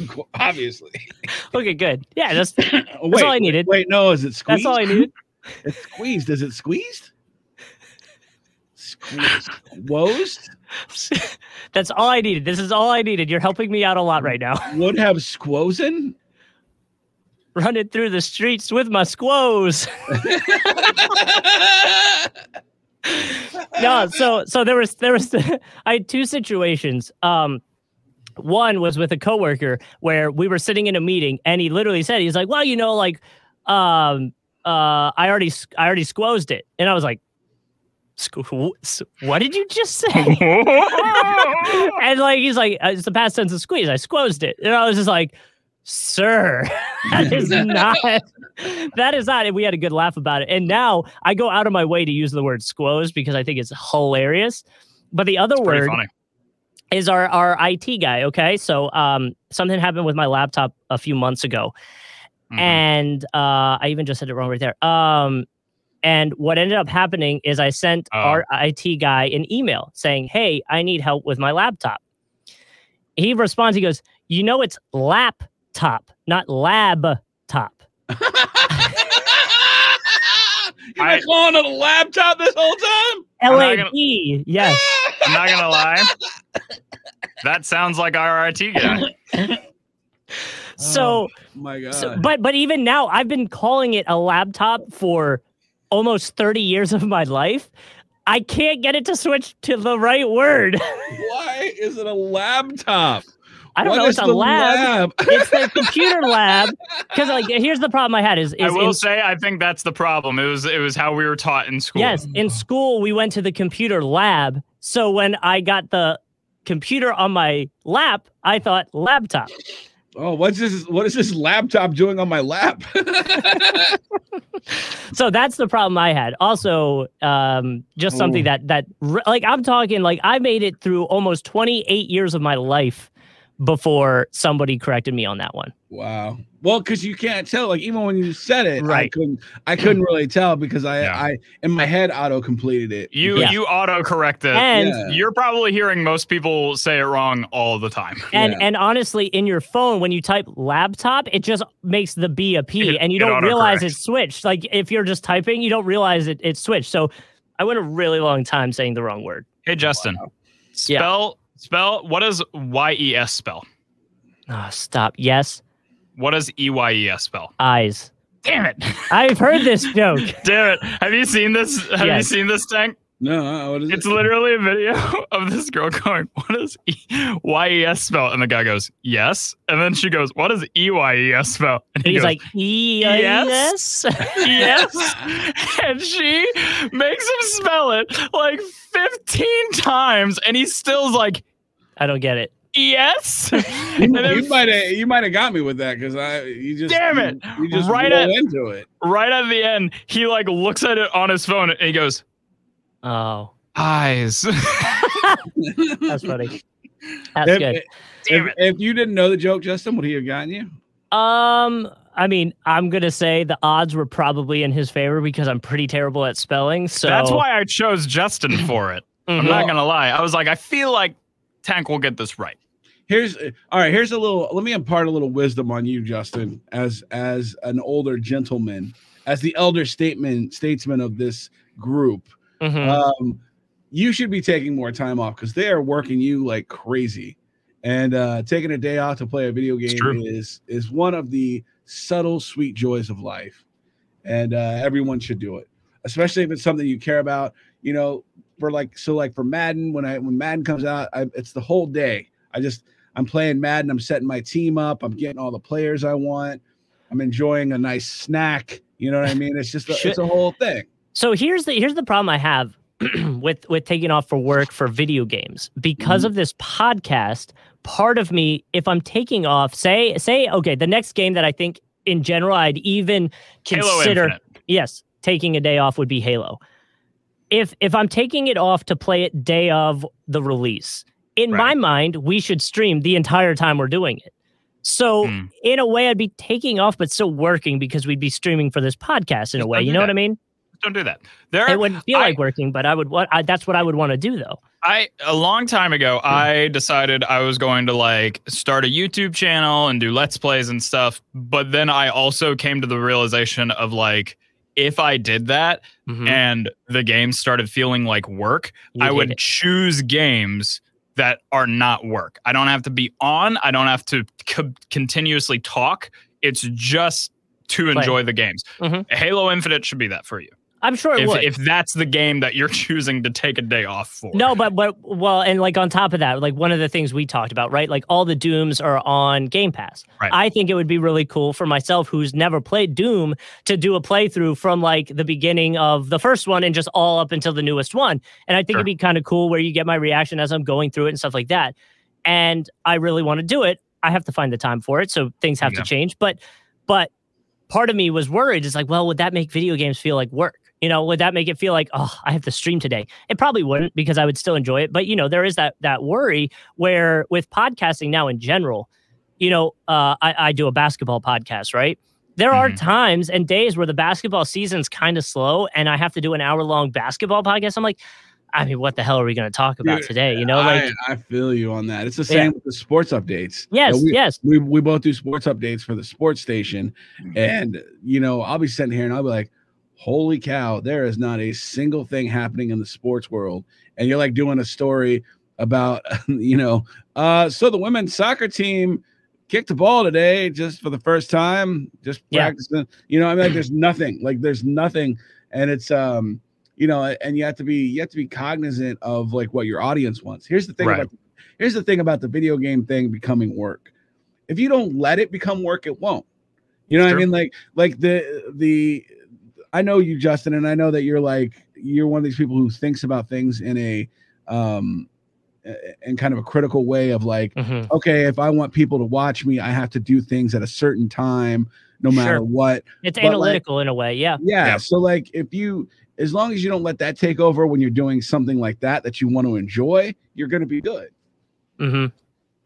Obviously. Okay, good. Yeah, that's, that's wait, all I needed. Wait, no, is it squeezed? That's all I needed. it's squeezed. Is it squeezed? Squeezed. Squozed? That's all I needed. This is all I needed. You're helping me out a lot right now. Would have squozen? Running through the streets with my squoze. no, so so there was there was I had two situations. Um One was with a coworker where we were sitting in a meeting and he literally said, he's like, well, you know, like, um, uh, I already, I already squozed it. And I was like, what did you just say? and like, he's like, uh, it's the past tense of squeeze. I squozed it. And I was just like, sir, that is not, that is not. And we had a good laugh about it. And now I go out of my way to use the word squoze because I think it's hilarious. But the other It's word funny. Is our our IT guy. Okay, so um, something happened with my laptop a few months ago, Mhm. and uh, I even just said it wrong right there. Um, and what ended up happening is I sent Oh. our IT guy an email saying, "Hey, I need help with my laptop." He responds. He goes, "You know, it's laptop, not lab top." You've been calling it a laptop this whole time? L not A gonna- B. Yes. I'm not gonna lie. That sounds like our IT guy. So. Oh my god. So, but but even now, I've been calling it a laptop for almost 30 years of my life. I can't get it to switch to the right word. Why is it a laptop? I don't What know. It's a the lab. it's the computer lab. Because like, here's the problem I had is, I is will in, say I think that's the problem. It was it was how we were taught in school. yes, in school we went to the computer lab. So when I got the computer on my lap, I thought laptop. Oh, what's this? What is this laptop doing on my lap? so that's the problem I had. Also, um, just something Ooh. that that like I'm talking like I made it through almost 28 years of my life before somebody corrected me on that one. Wow. Well, because you can't tell. Like even when you said it, right? I couldn't. I couldn't really tell because I, Yeah. I in my head auto completed it. You Yeah. you auto correct it. And Yeah. You're probably hearing most people say it wrong all the time. and Yeah. and honestly, in your phone when you type laptop, it just makes the B a P, It- and you don't realize autocorrects. it's switched. Like if you're just typing, you don't realize it it's switched. So I went a really long time saying the wrong word. Hey Justin, Yeah. spell spell what does Y E S spell? Ah, stop. Yes, What does E Y E S spell? eyes. Damn it! I've heard this joke. Damn it! Have you seen this? Have you seen this tank? No, uh, what is It's it? literally a video of this girl going, "What does E Y E S spell?" And the guy goes, "Yes," and then she goes, "What does E Y E S spell?" And he He's goes, like, yes. yes. and she makes him spell it like 15 times, and he still's like, I don't get it. Yes. You, and then might have you might have got me with that because I you just Damn it. you, you just Right at- into it. right at the end, he like looks at it on his phone and he goes, Oh, eyes. that's funny. That's If, good. if, it. if you didn't know the joke, Justin, would he have gotten you? Um, I mean, I'm gonna say the odds were probably in his favor because I'm pretty terrible at spelling. So That's why I chose Justin for it. I'm not gonna lie. I was like, I feel like Tank will get this right. Here's all right. Here's a little. Let me impart a little wisdom on you, Justin, as as an older gentleman, as the elder statement statesman of this group. Mhm. Um, you should be taking more time off because they are working you like crazy, and uh, taking a day off to play a video game is is one of the subtle, sweet joys of life, and uh, everyone should do it, especially if it's something you care about. You know, for like so like for Madden, when I when Madden comes out, I, it's the whole day. I just I'm playing Madden. I'm setting my team up. I'm getting all the players I want. I'm enjoying a nice snack. You know what I mean? It's just a, Should- it's a whole thing. So here's the here's the problem I have with with taking off for work for video games because Mhm. of this podcast. Part of me, if I'm taking off, say say okay, the next game that I think in general I'd even consider yes, taking a day off would be Halo. If if I'm taking it off to play it day of the release, in my mind, we should stream the entire time we're doing it. So Hmm. in a way, I'd be taking off, but still working because we'd be streaming for this podcast in a way. You know what. I mean? Don't do that. There, It wouldn't feel I- like working, but I would. What I, that's what I would want to do, though. I a long time ago, I decided I was going to like start a YouTube channel and do let's plays and stuff. But then I also came to the realization of like, if I did that and the game started feeling like work, You'd I would it. choose games that are not work. I don't have to be on. I don't have to co- continuously talk. It's just to Play. enjoy the games. Mhm. Halo Infinite should be that for you. I'm sure it if, would. if that's the game that you're choosing to take a day off for. No, but but well, and like on top of that, like one of the things we talked about, right? Like all the Dooms are on Game Pass. Right. I think it would be really cool for myself, who's never played Doom, to do a playthrough from like the beginning of the first one and just all up until the newest one. And I think Sure. it'd be kind of cool where you get my reaction as I'm going through it and stuff like that. And I really want to do it. I have to find the time for it, so things have Yeah. to change. But but part of me was worried. It's like, well, would that make video games feel like work? You know, would that make it feel like, oh, I have to stream today? It probably wouldn't because I would still enjoy it. But you know, there is that that worry where with podcasting now in general, you know, uh, I, I do a basketball podcast, right? There are Mhm. times and days where the basketball season's kind of slow, and I have to do an hour long basketball podcast. I'm like, I mean, what the hell are we going to talk about Dude, today? You know, like I, I feel you on that. It's the Yeah. same with the sports updates. yes, You know, we, yes, we we both do sports updates for the sports station, and you know, I'll be sitting here and I'll be like, "Holy cow! There is not a single thing happening in the sports world." And you're like doing a story about, you know, uh, so the women's soccer team kicked the ball today just for the first time, just Yeah. practicing. You know, I mean, like there's nothing, like there's nothing, and it's um, you know, and you have to be you have to be cognizant of like what your audience wants. Here's the thing Right. about here's the thing about the video game thing becoming work. If you don't let it become work, it won't. You know what I mean? Like like the the I know you, Justin, and I know that you're like you're one of these people who thinks about things in a um in kind of a critical way of like Mhm. okay, if I want people to watch me, I have to do things at a certain time, no matter what. it's but, like- analytical in a way. Yeah, Yeah. Yeah. So like if you as long as you don't let that take over when you're doing something like that that you want to enjoy, you're gonna be good. Mm-hmm.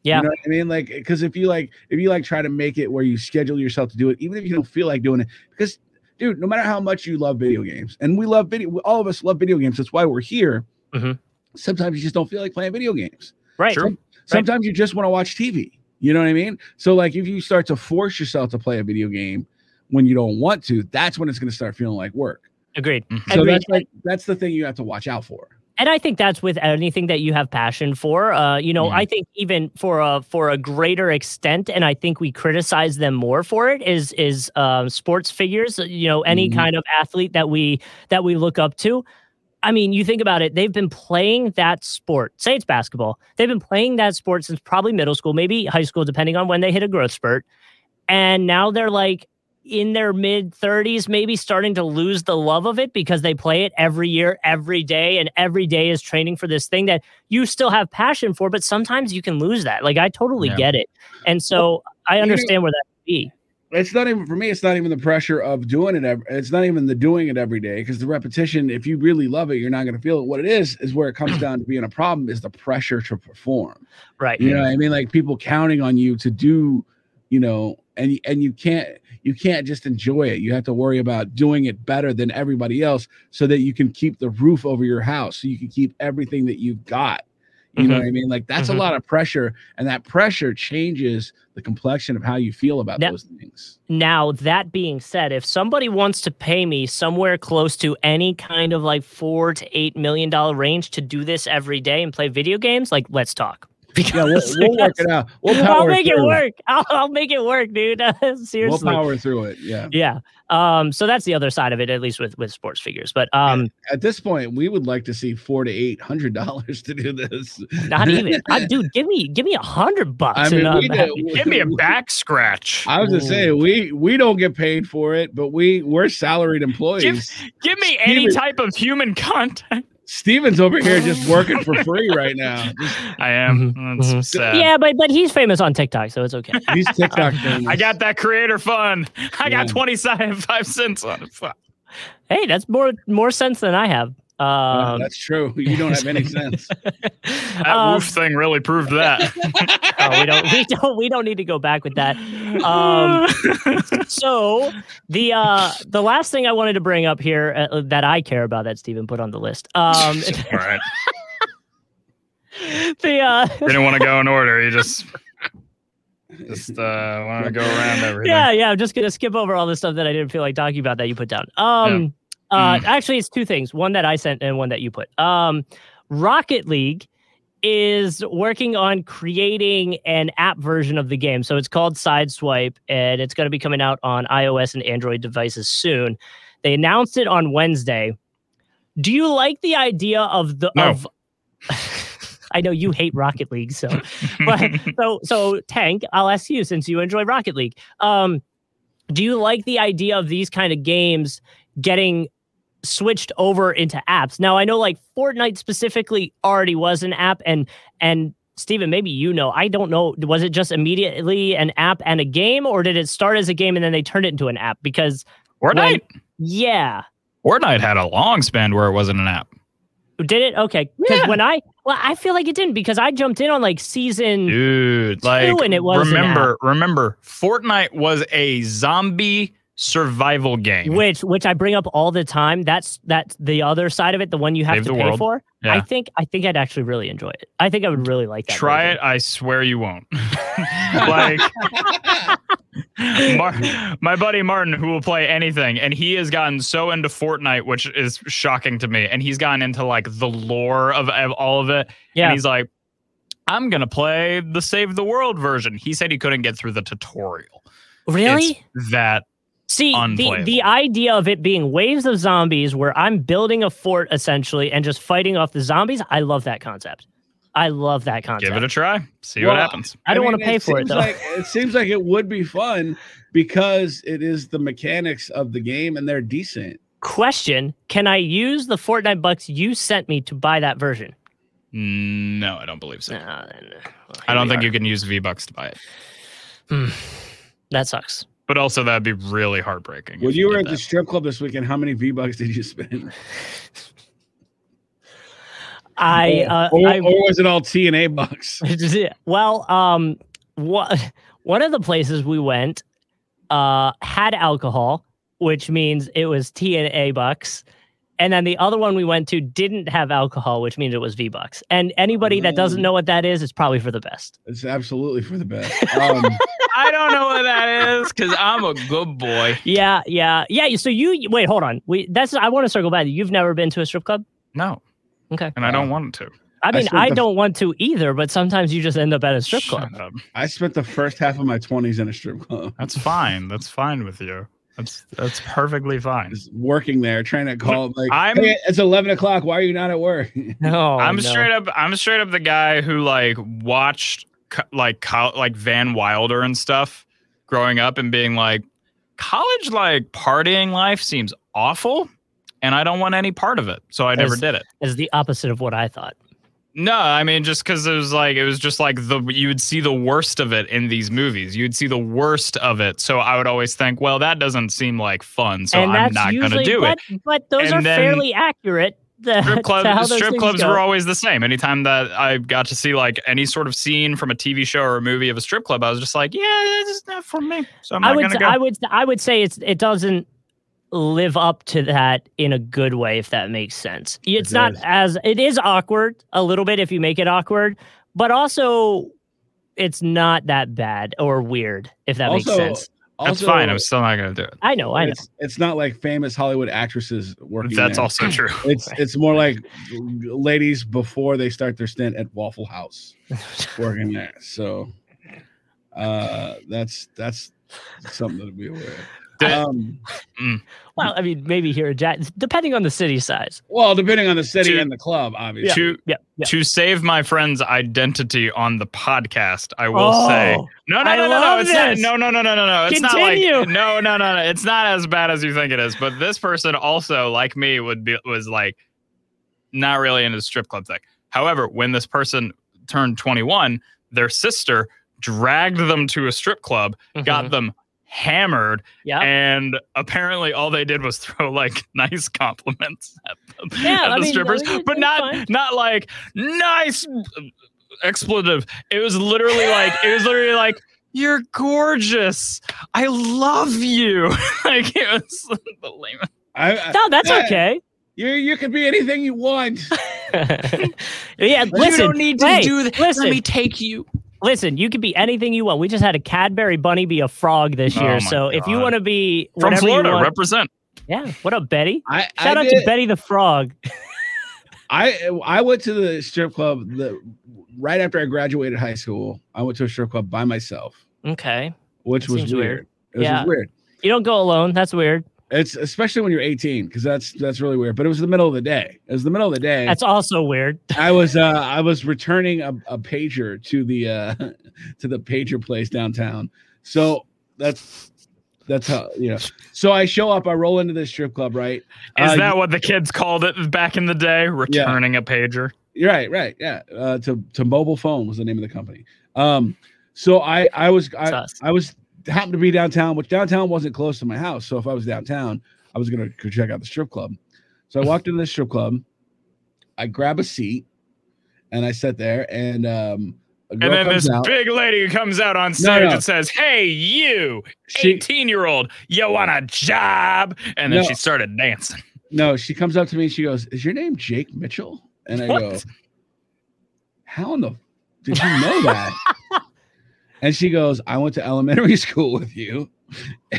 yeah, You know what I mean? Like because if you like if you like try to make it where you schedule yourself to do it, even if you don't feel like doing it, because dude, no matter how much you love video games, and we love video, all of us love video games. That's why we're here. Mhm. Sometimes you just don't feel like playing video games. right. True. Sometimes you just want to watch TV. You know what I mean? So like if you start to force yourself to play a video game when you don't want to, that's when it's going to start feeling like work. Agreed. Mhm. So Agreed. that's like that's the thing you have to watch out for. And I think that's with anything that you have passion for. Uh, you know, Yeah. I think even for a for a greater extent, and I think we criticize them more for it. Is is um, sports figures? You know, any Mhm. kind of athlete that we that we look up to. I mean, you think about it, they've been playing that sport, say it's basketball. They've been playing that sport since probably middle school, maybe high school, depending on when they hit a growth spurt. And now they're like in their mid 30s, maybe starting to lose the love of it because they play it every year, every day, and every day is training for this thing that you still have passion for, but sometimes you can lose that. Like, I totally Yeah. get it. And so I know- understand where that would be. It's not even for me. It's not even the pressure of doing it. It's not even the doing it every day because the repetition. If you really love it, you're not going to feel it. What it is is where it comes down to being a problem is the pressure to perform. Right. You know what I mean? Like people counting on you to do, you know, and and you can't you can't just enjoy it. You have to worry about doing it better than everybody else so that you can keep the roof over your house, so you can keep everything that you've got. You know Mhm. what I mean? Like that's Mhm. a lot of pressure, and that pressure changes the complexion of how you feel about Now- those things. Now, that being said, if somebody wants to pay me somewhere close to any kind of like four to eight million dollar range to do this every day and play video games, like let's talk. Yeah, we'll, we'll work it out. We'll power I'll make it through. work. I'll, I'll make it work, dude. Seriously, we'll power through it. Yeah. yeah. Um, so that's the other side of it, at least with with sports figures. But um, At this point, we would like to see four to eight hundred dollars to do this. not even, I, dude. Give me give me a hundred bucks. I mean, and I'm we happy. do- Give me a back scratch. I was just saying we we don't get paid for it, but we we're salaried employees. Give me any Steven- type of human contact. Steven's over here just working for free right now. I am. Mhm, That's mhm. sad. Yeah, but but he's famous on TikTok, so it's okay. He's TikTok famous. I got that creator fund. I got 25 cents on it. Hey, that's more more sense than I have. Yeah, Um, that's true. You don't have any sense. That um, woof thing really proved that. oh, we don't we don't we don't need to go back with that. Um, so the uh the last thing I wanted to bring up here uh, that I care about that Stephen put on the list. Um, All right. the uh Didn't want to go in order. You just just uh want to go around everything. yeah yeah i'm just gonna skip over all the stuff that i didn't feel like talking about that you put down um uh Mm. actually it's two things one that i sent and one that you put um rocket league is working on creating an app version of the game so it's called sideswipe and it's going to be coming out on ios and android devices soon They announced it on Wednesday. Do you like the idea of the No. of I know you hate Rocket League, so but so so Tank, I'll ask you since you enjoy Rocket League. Um, do you like the idea of these kind of games getting switched over into apps? Now I know like Fortnite specifically already was an app, and and Steven, maybe you know. I don't know. Was it just immediately an app and a game, or did it start as a game and then they turned it into an app? Because Fortnite. yeah, Fortnite had a long span where it wasn't an app. did it? Okay, because Yeah. when I well, I feel like it didn't because I jumped in on like season. Dude, like and it was remember, remember, Fortnite was a zombie survival game. which which I bring up all the time. That's that's the other side of it, the one you have Save to pay world. for. I think I think I'd actually really enjoy it. I think I would really like that. Try version. it. I swear you won't. like Mar- my buddy Martin, who will play anything, and he has gotten so into Fortnite, which is shocking to me. And he's gotten into like the lore of, of all of it. Yeah. And he's like, I'm gonna play the Save the World version. He said he couldn't get through the tutorial. Really? It's that See, the, the idea of it being waves of zombies where I'm building a fort essentially and just fighting off the zombies, I love that concept. I love that concept. give it a try. See Well, what happens. I don't mean, want to pay for it though. Like, it seems like it would be fun because it is the mechanics of the game and they're decent. Question Can I use the Fortnite bucks you sent me to buy that version? No, I don't believe so. Uh, then, well, I don't think are. you can use V Bucks to buy it. Hmm. That sucks. But also, that'd be really heartbreaking. Well, you were did at the strip club this weekend, how many V bucks did you spend? I, or, uh, or, I or was it all T and A bucks? well, um, what one of the places we went uh had alcohol, which means it was T and A bucks. And then the other one we went to didn't have alcohol, which means it was V bucks. And anybody that doesn't Mm. know what that is, it's probably for the best. It's absolutely for the best. Um, I don't know what that is because I'm a good boy. Yeah, yeah, yeah. So you wait, hold on. We that's I want to circle back. You've never been to a strip club? No, Okay. and I don't want to. I mean, spent I, don't want to either, but sometimes you just end up at a strip club. Up. I spent the first half of my twenties in a strip club. That's fine. That's fine with you. That's that's perfectly fine. Just working there, trying to call like, I'm- hey, it's eleven o'clock. Why are you not at work? No, I'm no. straight up. I'm straight up the guy who like watched co- like like Van Wilder and stuff growing up and being like, college like partying life seems awful, and I don't want any part of it. So I never did it. is the opposite of what I thought. No, I mean just because it was like it was just like the you would see the worst of it in these movies. You'd see the worst of it. So I would always think, well, that doesn't seem like fun. So and I'm not gonna do but, it. But those And are then fairly accurate. The, Strip to how clubs, those strip clubs go. were always the same. Anytime that I got to see like any sort of scene from a TV show or a movie of a strip club, I was just like, yeah, this is not for me. So I'm I not would, gonna go. I would, I would say it's it doesn't live up to that in a good way, if that makes sense. It's not does. as it is awkward a little bit if you make it awkward, but also it's not that bad or weird if that makes Also. That's fine. I'm still not gonna do it. I know, I know. It's, it's not like famous Hollywood actresses working. That's there. also true. It's it's more like ladies before they start their stint at Waffle House working there. So uh that's that's something to be aware of. Did- Um, Well, I mean, maybe here in Jack, depending on the city size. well, depending on the city To- and the club, obviously. To Yeah, yeah. to save my friend's identity on the podcast, I will say Oh, no, no, I no, no, no. love It's not, this. no, no, no, no, no, no. It's Continue. not like no, no, no, no. It's not as bad as you think it is. But this person also, like me, would be was like not really into the strip club thing. However, when this person turned 21, their sister dragged them to a strip club, got mhm. them hammered, yeah. and apparently all they did was throw like nice compliments at, them, Yeah, at I the mean, strippers, but not fine. not like nice expletive. It was literally like it was literally like you're gorgeous. I love you. like it was the lamest. I, I, No, that's Yeah. okay. you you can be anything you want. yeah, listen. hey, that. Listen, Let me take you. Listen. You can be anything you want. We just had a Cadbury bunny be a frog this Oh year. my So if you want to be From whatever you Florida, want- represent. yeah. What up, Betty? I Shout I out did- to Betty the frog. I I went to the strip club the right after I graduated high school. I went to a strip club by myself, Okay. which That was weird. weird. It was Yeah. weird. You don't go alone. That's weird. It's especially when you're 18 because that's that's really weird. But it was the middle of the day. It was the middle of the day. That's also weird. I was uh I was returning a, a pager to the uh to the pager place downtown. So that's that's how you know. So I show up, I roll into this strip club, right? Is Uh, that what the kids called it back in the day? Returning a pager. Right, right, yeah. Uh, to to mobile phone was the name of the company. Um, so I I was I. I was happened to be downtown, which downtown wasn't close to my house. So if I was downtown, I was gonna go check out the strip club. So I walked into the strip club, I grab a seat, and I sat there, and um, a And then this out. big lady comes out on No, stage no. and says, Hey, you, She 18 year old, you want a job? And then No. she started dancing. no, she comes up to me and she goes, "Is your name Jake Mitchell?" And I What? go, "How in the did you know that?" and she goes, "I went to elementary school with you."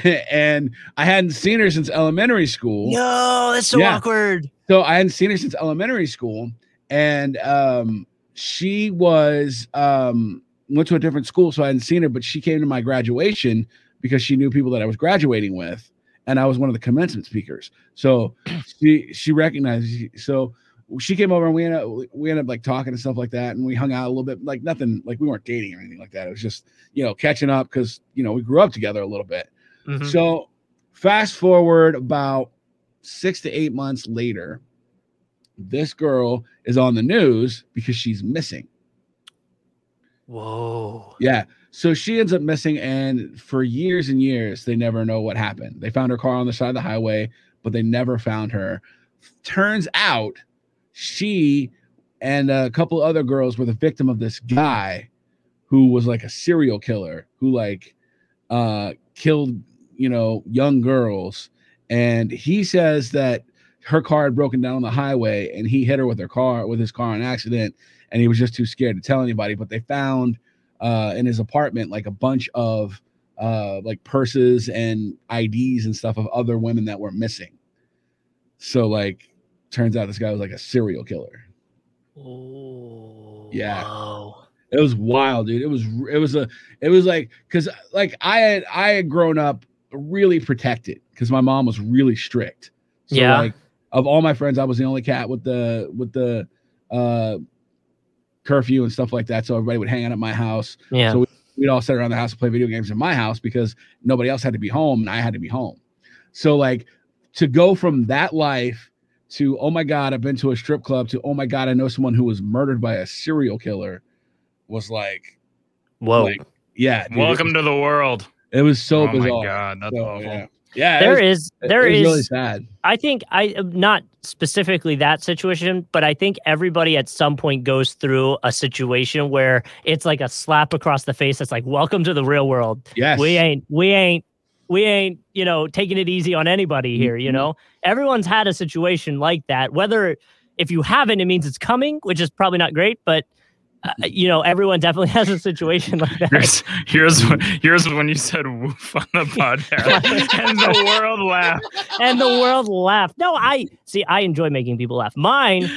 and I hadn't seen her since elementary school. No, that's so Yeah. awkward. So I hadn't seen her since elementary school, and um, she was um, went to a different school, so I hadn't seen her. But she came to my graduation because she knew people that I was graduating with, and I was one of the commencement speakers. So she she recognized. So she came over and we ended up, we ended up like talking and stuff like that, and we hung out a little bit. Like nothing, like we weren't dating or anything like that. It was just you know catching up because you know we grew up together a little bit. Mhm. So fast forward about six to eight months later, this girl is on the news because she's missing. Whoa. Yeah. So she ends up missing, and for years and years, they never know what happened. They found her car on the side of the highway, but they never found her. Turns out she and a couple other girls were the victim of this guy who was like a serial killer who like uh killed you know young girls. And he says that her car had broken down on the highway and he hit her with her car with his car in an accident and he was just too scared to tell anybody. But they found uh in his apartment like a bunch of uh like purses and IDs and stuff of other women that were missing. So like turns out this guy was like a serial killer Oh. Yeah. Wow. It was wild, dude. It was it was a it was like because like I had I had grown up really protected because my mom was really strict. So Yeah. like of all my friends, I was the only cat with the with the uh curfew and stuff like that. So everybody would hang out at my house. Yeah. So we'd all sit around the house and play video games in my house because nobody else had to be home and I had to be home. So like to go from that life to oh my god, I've been to a strip club to oh my god, I know someone who was murdered by a serial killer was like Whoa. like yeah, dude, Welcome to the world. It was so oh bizarre. my God. That's So, awful. yeah, yeah, there it was, is it there was is really sad. I think I not specifically that situation, but I think everybody at some point goes through a situation where it's like a slap across the face that's like welcome to the real world. Yes, We ain't we ain't we ain't, you know, taking it easy on anybody here, you Mhm. know. Everyone's had a situation like that. Whether if you haven't it means it's coming, which is probably not great, but uh, you know, everyone definitely has a situation like that. Here's here's when, here's when you said woof on the podcast and the world laughed. and the world laughed. No, I see. I enjoy making people laugh. Mine,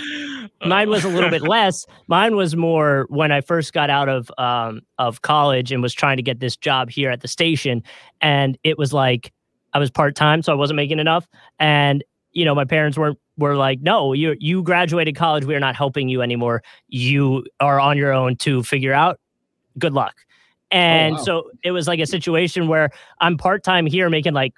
mine was a little bit less. Mine was more when I first got out of um of college and was trying to get this job here at the station, and it was like I was part time, so I wasn't making enough, and you know my parents weren't were like, no, you you graduated college, we are not helping you anymore. You are on your own to figure out. Good luck. And wow. so it was like a situation where I'm part time here making like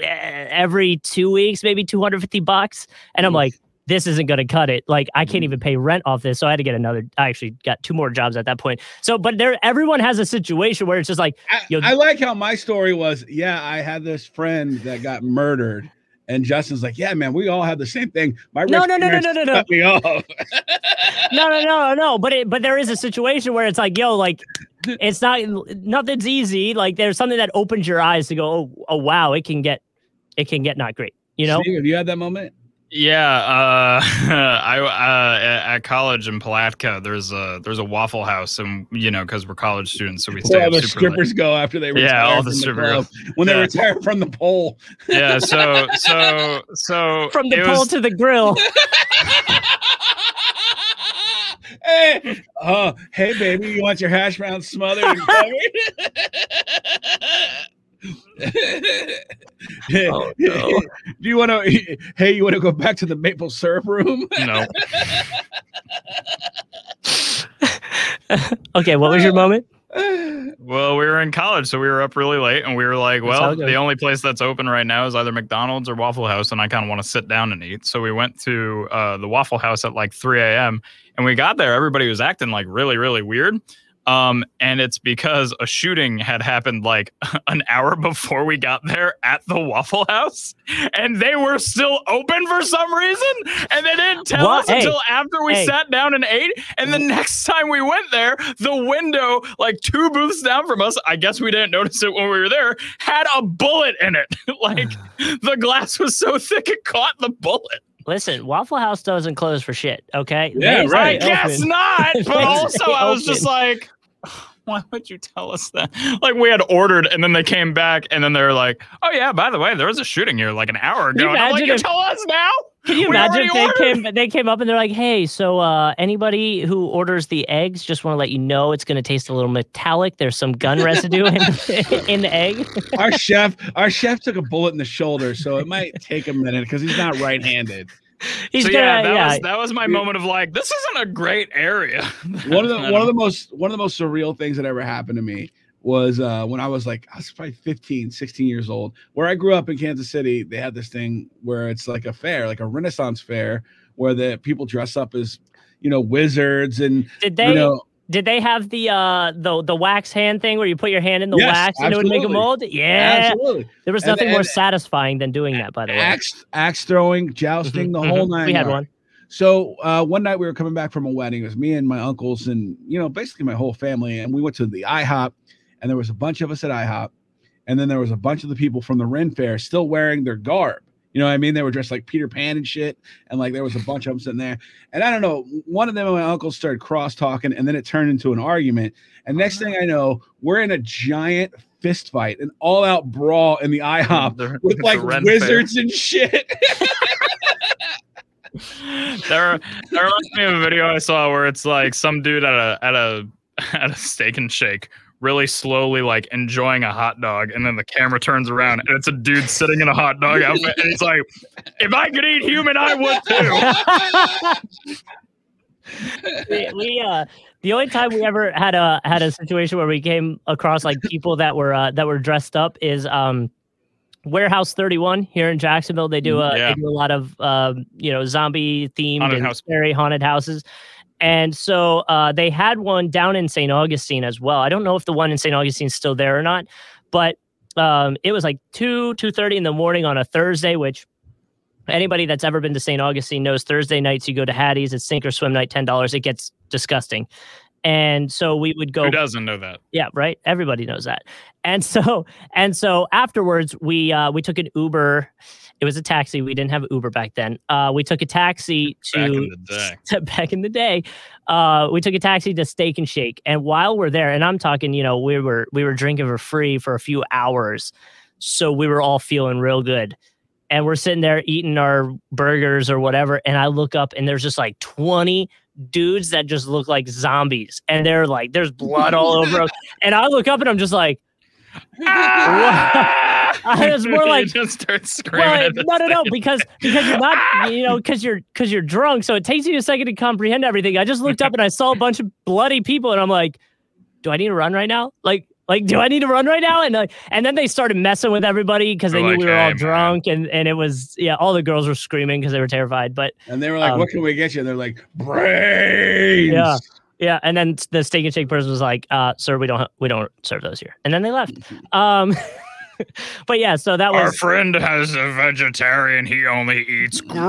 eh, every two weeks, maybe 250 bucks. And I'm like, this isn't going to cut it. Like, I can't even mm-hmm. pay rent off this. So I had to get another. I actually got two more jobs at that point. So, but there, everyone has a situation where it's just like, I, I like how my story was. Yeah, I had this friend that got murdered, and Justin's like, "Yeah, man, we all had the same thing." My No, no, no, no, no, no, no. cut me off. no, no, no, no. But it, but there is a situation where it's like, yo, like, it's not, nothing's easy. Like, there's something that opens your eyes to go, oh, oh wow, it can get, it can get not great. You know? Steve, have you had that moment? Yeah, uh, I uh, at at college in Palatka, there's a there's a Waffle House, and you know, because we're college students, so we Where stay all up the super late. strippers go after they retire Yeah, all from the stripper club. when they retire from the pole. Yeah, so so so From the pole was- to the grill. hey, uh, hey, baby, you want your hash browns smothered and covered? Oh, no. Do you want to? Hey, you want to go back to the maple syrup room? No. okay, what was your moment? Well, we were in college, so we were up really late, and we were like, That's well, the only place that's open right now is either McDonald's or Waffle House, and I kind of want to sit down and eat. So we went to uh, the Waffle House at like 3 a.m. And we got there, everybody was acting like really, really weird. Um, and it's because a shooting had happened like an hour before we got there at the Waffle House, and they were still open for some reason, and they didn't tell What? us Hey, until after we hey. sat down and ate. And the next time we went there, the window, like two booths down from us, I guess we didn't notice it when we were there, had a bullet in it. like the glass was so thick it caught the bullet. Listen, Waffle House doesn't close for shit. Okay. Yeah, right. I guess open. not. But also, I was just like, why would you tell us that? Like, we had ordered, and then they came back, and then they're like, oh, yeah, by the way, there was a shooting here like an hour Can you ago. And I'm like, imagine you tell us now? Can you We imagine if they ordered. came they came up and they're like, "Hey, so uh, anybody who orders the eggs, just want to let you know it's going to taste a little metallic. There's some gun residue in, in the egg." our chef, our chef took a bullet in the shoulder, so it might take a minute because he's not right-handed. He's so, gonna, yeah, that, yeah. Was, that was my moment of like, this isn't a great area. one of the one of the most one of the most surreal things that ever happened to me was uh when I was like I was probably 15, 16 years old. Where I grew up in Kansas City, they had this thing where it's like a fair, like a Renaissance fair, where the people dress up as you know wizards and did they you know did they have the uh the the wax hand thing where you put your hand in the Yes, wax and it would make a mold? Yeah. absolutely There was And- nothing more satisfying than doing that, by the way. axe axe throwing, jousting, the whole Mhm. nine. We had yards. one. So uh, one night we were coming back from a wedding. It was me and my uncles and you know basically my whole family, and we went to the IHOP, and there was a bunch of us at IHOP, and then there was a bunch of the people from the Ren Fair still wearing their garb. You know what I mean? They were dressed like Peter Pan and shit, and like there was a bunch of them sitting there. And I don't know, one of them and my uncle started cross talking, and then it turned into an argument. And oh, next thing I know, we're in a giant fist fight, an all out brawl in the IHOP with like Ren Fair. wizards and shit. there, there reminds me of a video I saw where it's like some dude at a at a at a steak and shake, really slowly like enjoying a hot dog, and then the camera turns around and it's a dude sitting in a hot dog outfit, and he's like, "If I could eat human, I would too." we, we uh the only time we ever had a had a situation where we came across like people that were uh, that were dressed up is um warehouse 31 here in jacksonville they do a Yeah. they do a lot of um you know zombie themed Haunted and house. scary haunted houses and so uh they had one down in st augustine as well i don't know if the one in st Augustine is still there or not but um it was like 2 2.30 in the morning on a thursday which anybody that's ever been to St. Augustine knows Thursday nights you go to Hattie's, it's sink or swim night, ten dollars. It gets disgusting. And so we would go Who doesn't know that? yeah, right. Everybody knows that. And so and so afterwards we uh we took an Uber. It was a taxi. We didn't have Uber back then. Uh we took a taxi to Back in the day. back in the day, uh, we took a taxi to Steak and Shake, and while we're there, and I'm talking, you know, we were we were drinking for free for a few hours, so we were all feeling real good, and we're sitting there eating our burgers or whatever, and I look up and there's just like 20 dudes that just look like zombies, and they're like, there's blood all over and I look up and I'm just like. It's more like- you just start screaming. Well, no, no, no, because because you're not, you know, because you're because you're drunk, so it takes you a second to comprehend everything. I just looked up and I saw a bunch of bloody people, and I'm like, do I need to run right now? Like, like, do I need to run right now? And like, and then they started messing with everybody because they knew like, we were all "Hey, man." drunk, and and it was yeah, all the girls were screaming because they were terrified. But And they were like, Um, "What can we get you?" And they're like, "Brains." Yeah. yeah, and then the steak and shake person was like, uh, "Sir, we don't we don't serve those here," and then they left. Um, but yeah, so that was Our friend has a vegetarian. He only eats grains.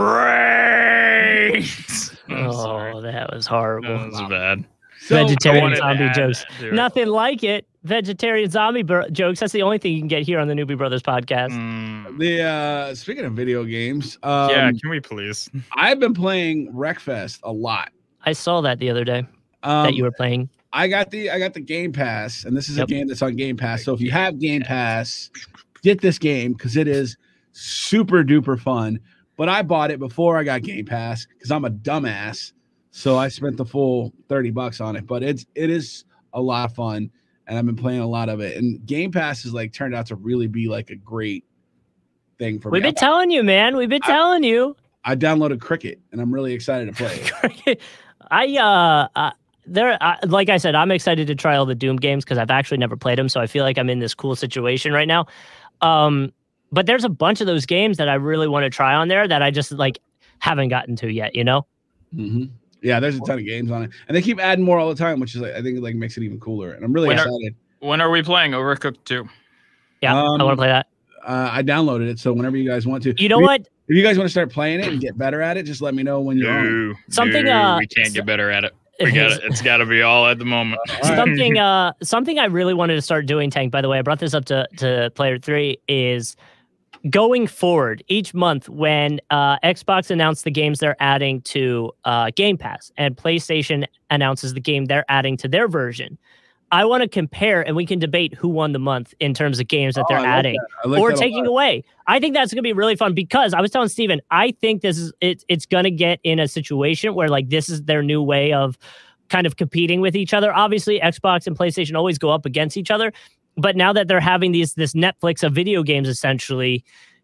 Oh, that was horrible. That was bad. So, Vegetarian I wanted to zombie jokes. that to it. Nothing like it. Vegetarian zombie bro- jokes. That's the only thing you can get here on the Newbie Brothers podcast. Mm, the uh speaking of video games, um, yeah, can we please? I've been playing Wreckfest a lot. I saw that the other day Um, that you were playing. I got the I got the Game Pass, and this is Yep. a game that's on Game Pass. So if you have Game Pass, get this game because it is super duper fun. But I bought it before I got Game Pass because I'm a dumbass. So I spent the full 30 bucks on it. But it's it is a lot of fun. and I've been playing a lot of it. And Game Pass has like turned out to really be like a great thing for me. We've me. been telling you, man. We've been I- telling you. I downloaded Cricket, and I'm really excited to play. it. I uh, uh there uh, like I said, I'm excited to try all the Doom games because I've actually never played them, so I feel like I'm in this cool situation right now. Um, but there's a bunch of those games that I really want to try on there that I just like haven't gotten to yet. You know? hmm Yeah, there's a ton of games on it, and they keep adding more all the time, which is like, I think like makes it even cooler. And I'm really When are- excited. When are we playing Overcooked 2? Yeah, I want Um, to play that. Uh, I downloaded it, so whenever you guys want to, You know if what? If you guys want to start playing it and get better at it, just let me know when you're on. Something, no, uh, we can't so- get better at it. We got it. It's got to be all at the moment. Something uh something I really wanted to start doing, Tank. By the way, I brought this up to to player three is going forward each month when uh, Xbox announced the games they're adding to uh, Game Pass and PlayStation announces the game they're adding to their version. I want to compare and we can debate who won the month in terms of games that Oh, they're like adding that. Like or taking away. I think that's gonna be really fun because I was telling Steven, I think this is it's it's gonna get in a situation where like this is their new way of kind of competing with each other. Obviously, Xbox and PlayStation always go up against each other, but now that they're having these this Netflix of video games essentially,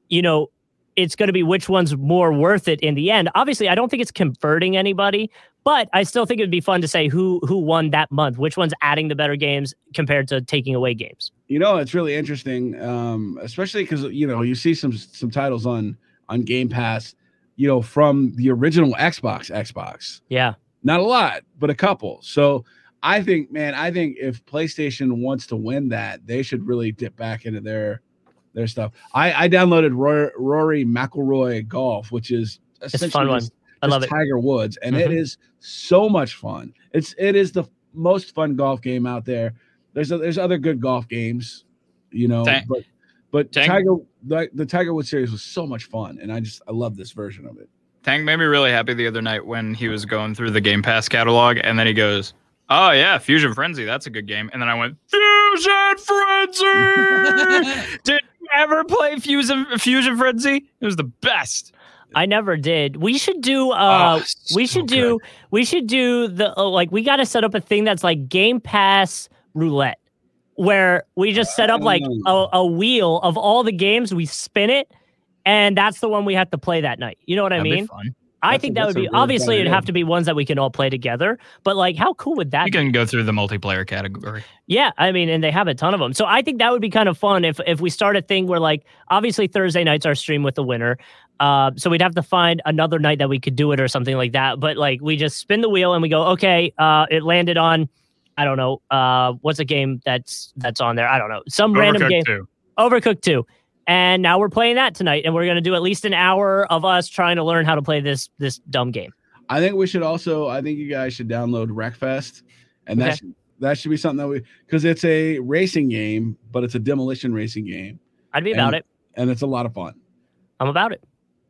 you know, it's going to be which one's more worth it in the end. Obviously, I don't think it's converting anybody, but I still think it'd be fun to say who who won that month, which one's adding the better games compared to taking away games. You know, it's really interesting, um, especially because you know you see some some titles on on Game Pass, you know, from the original Xbox. Xbox, Yeah. not a lot, but a couple. So I think, man, I think if PlayStation wants to win that, they should really dip back into their their stuff. I, I downloaded Rory, Rory McIlroy Golf, which is It's a fun one. I love it. Tiger Woods, and it Mhm. is so much fun. It's it is the most fun golf game out there. There's a, there's other good golf games, you know, Tank- but but Tank- Tiger the, the Tiger Woods series was so much fun, and I just I love this version of it. Tank made me really happy the other night when he was going through the Game Pass catalog, and then he goes, "Oh yeah, Fusion Frenzy, that's a good game." And then I went, "Fusion Frenzy." Did you ever play Fusion Fusion Frenzy? It was the best. I never did. We should do uh Oh, we so should do good. we should do the uh, like we got to set up a thing that's like Game Pass roulette where we just set up like a, a wheel of all the games we spin it and that's the one we have to play that night. You know what I That'd be mean? I That's a- think that would be really obviously it'd have to be ones that we can all play together, but like how cool would that You be? can go through the multiplayer category. Yeah, I mean, and they have a ton of them. So I think that would be kind of fun if if we start a thing where like obviously Thursday nights our stream with the winner. Uh, so we'd have to find another night that we could do it or something like that. But like we just spin the wheel and we go, okay, uh, it landed on, I don't know, uh, what's a game that's that's on there? I don't know, some random game, too. Overcooked two. And now we're playing that tonight, and we're gonna do at least an hour of us trying to learn how to play this this dumb game. I think we should also. I think you guys should download Wreckfest, and that Okay. should, that should be something that we because it's a racing game, but it's a demolition racing game, I'd be about And- it. and it's a lot of fun. I'm about it.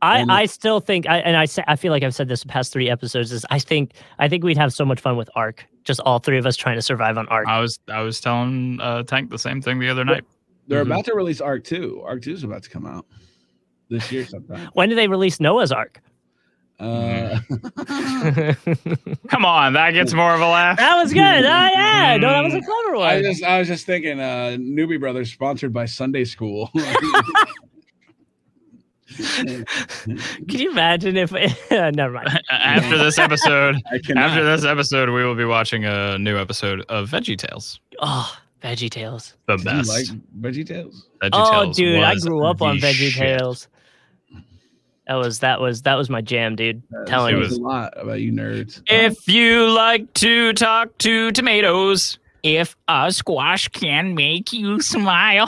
I, And- I still think I and I say I feel like I've said this the past three episodes is I think I think we'd have so much fun with Ark. Just all three of us trying to survive on Ark. I was I was telling uh, Tank the same thing the other night. They're Mhm. about to release Ark Two. Ark Two is about to come out this year sometime. when did they release Noah's Ark? Uh, Come on, that gets more of a laugh. that was good. Oh yeah, no, that was a clever I just I was just thinking, uh, Newbie Brothers sponsored by Sunday School. Can you imagine if? never mind. after this episode, after this episode, we will be watching a new episode of Veggie Tales. Oh, Veggie Tales. The Did you best. like Veggie Tales? Veggie Oh, Tales dude, I grew up on the Veggie shit. Tales. That was that was that was my jam, dude. Uh, that Telling you. a lot about you nerds. If you like to talk to tomatoes, if a squash can make you smile,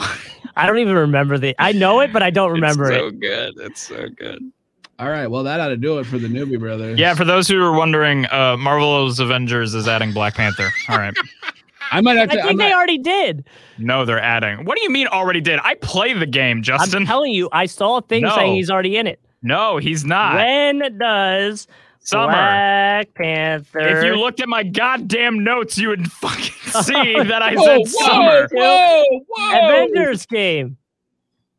I don't even remember the. I know it, but I don't remember it. it's it. so good. It's so good. All right, well that ought to do it for the Newbie Brothers. Yeah, for those who are wondering, uh, Marvel's Avengers is adding Black Panther. All right. I might have I to. I think they might, already did. No, they're adding. What do you mean already did? I play the game, Justin. I'm telling you, I saw a thing No. saying he's already in it. no, he's not. when does Summer. Black Panther? If you looked at my goddamn notes, you would fucking see that I whoa, said whoa, summer. whoa, whoa! Avengers game.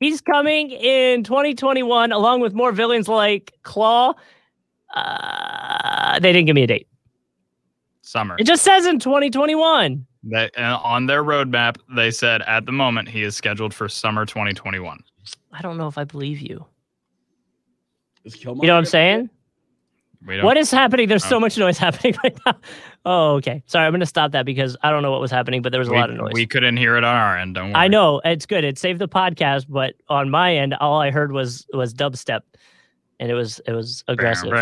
He's coming in 2021 along with more villains like Klaw. Uh, they didn't give me a date. Summer. It just says in 2021. They, uh, on their roadmap, they said at the moment he is scheduled for summer 2021. I don't know if I believe you. You know what I'm gonna saying? We don't, What is happening? There's so Oh. much noise happening right now. Oh, okay. Sorry, I'm gonna stop that because I don't know what was happening, but there was a we, lot of noise. we couldn't hear it on our end. Don't worry. I know it's good. It saved the podcast, but on my end, all I heard was was dubstep, and it was it was aggressive. By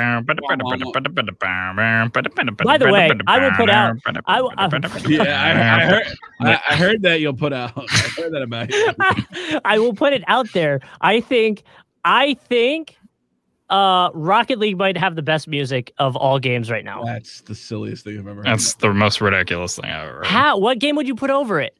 By the way, I will put out- I will- I- Yeah, I, I heard. I, I heard that you'll put out. I heard that about you. I will put it out there. I think I think uh Rocket League might have the best music of all games right now. That's the silliest thing I've ever heard. That's the most ridiculous thing I've ever heard. How what game would you put over it?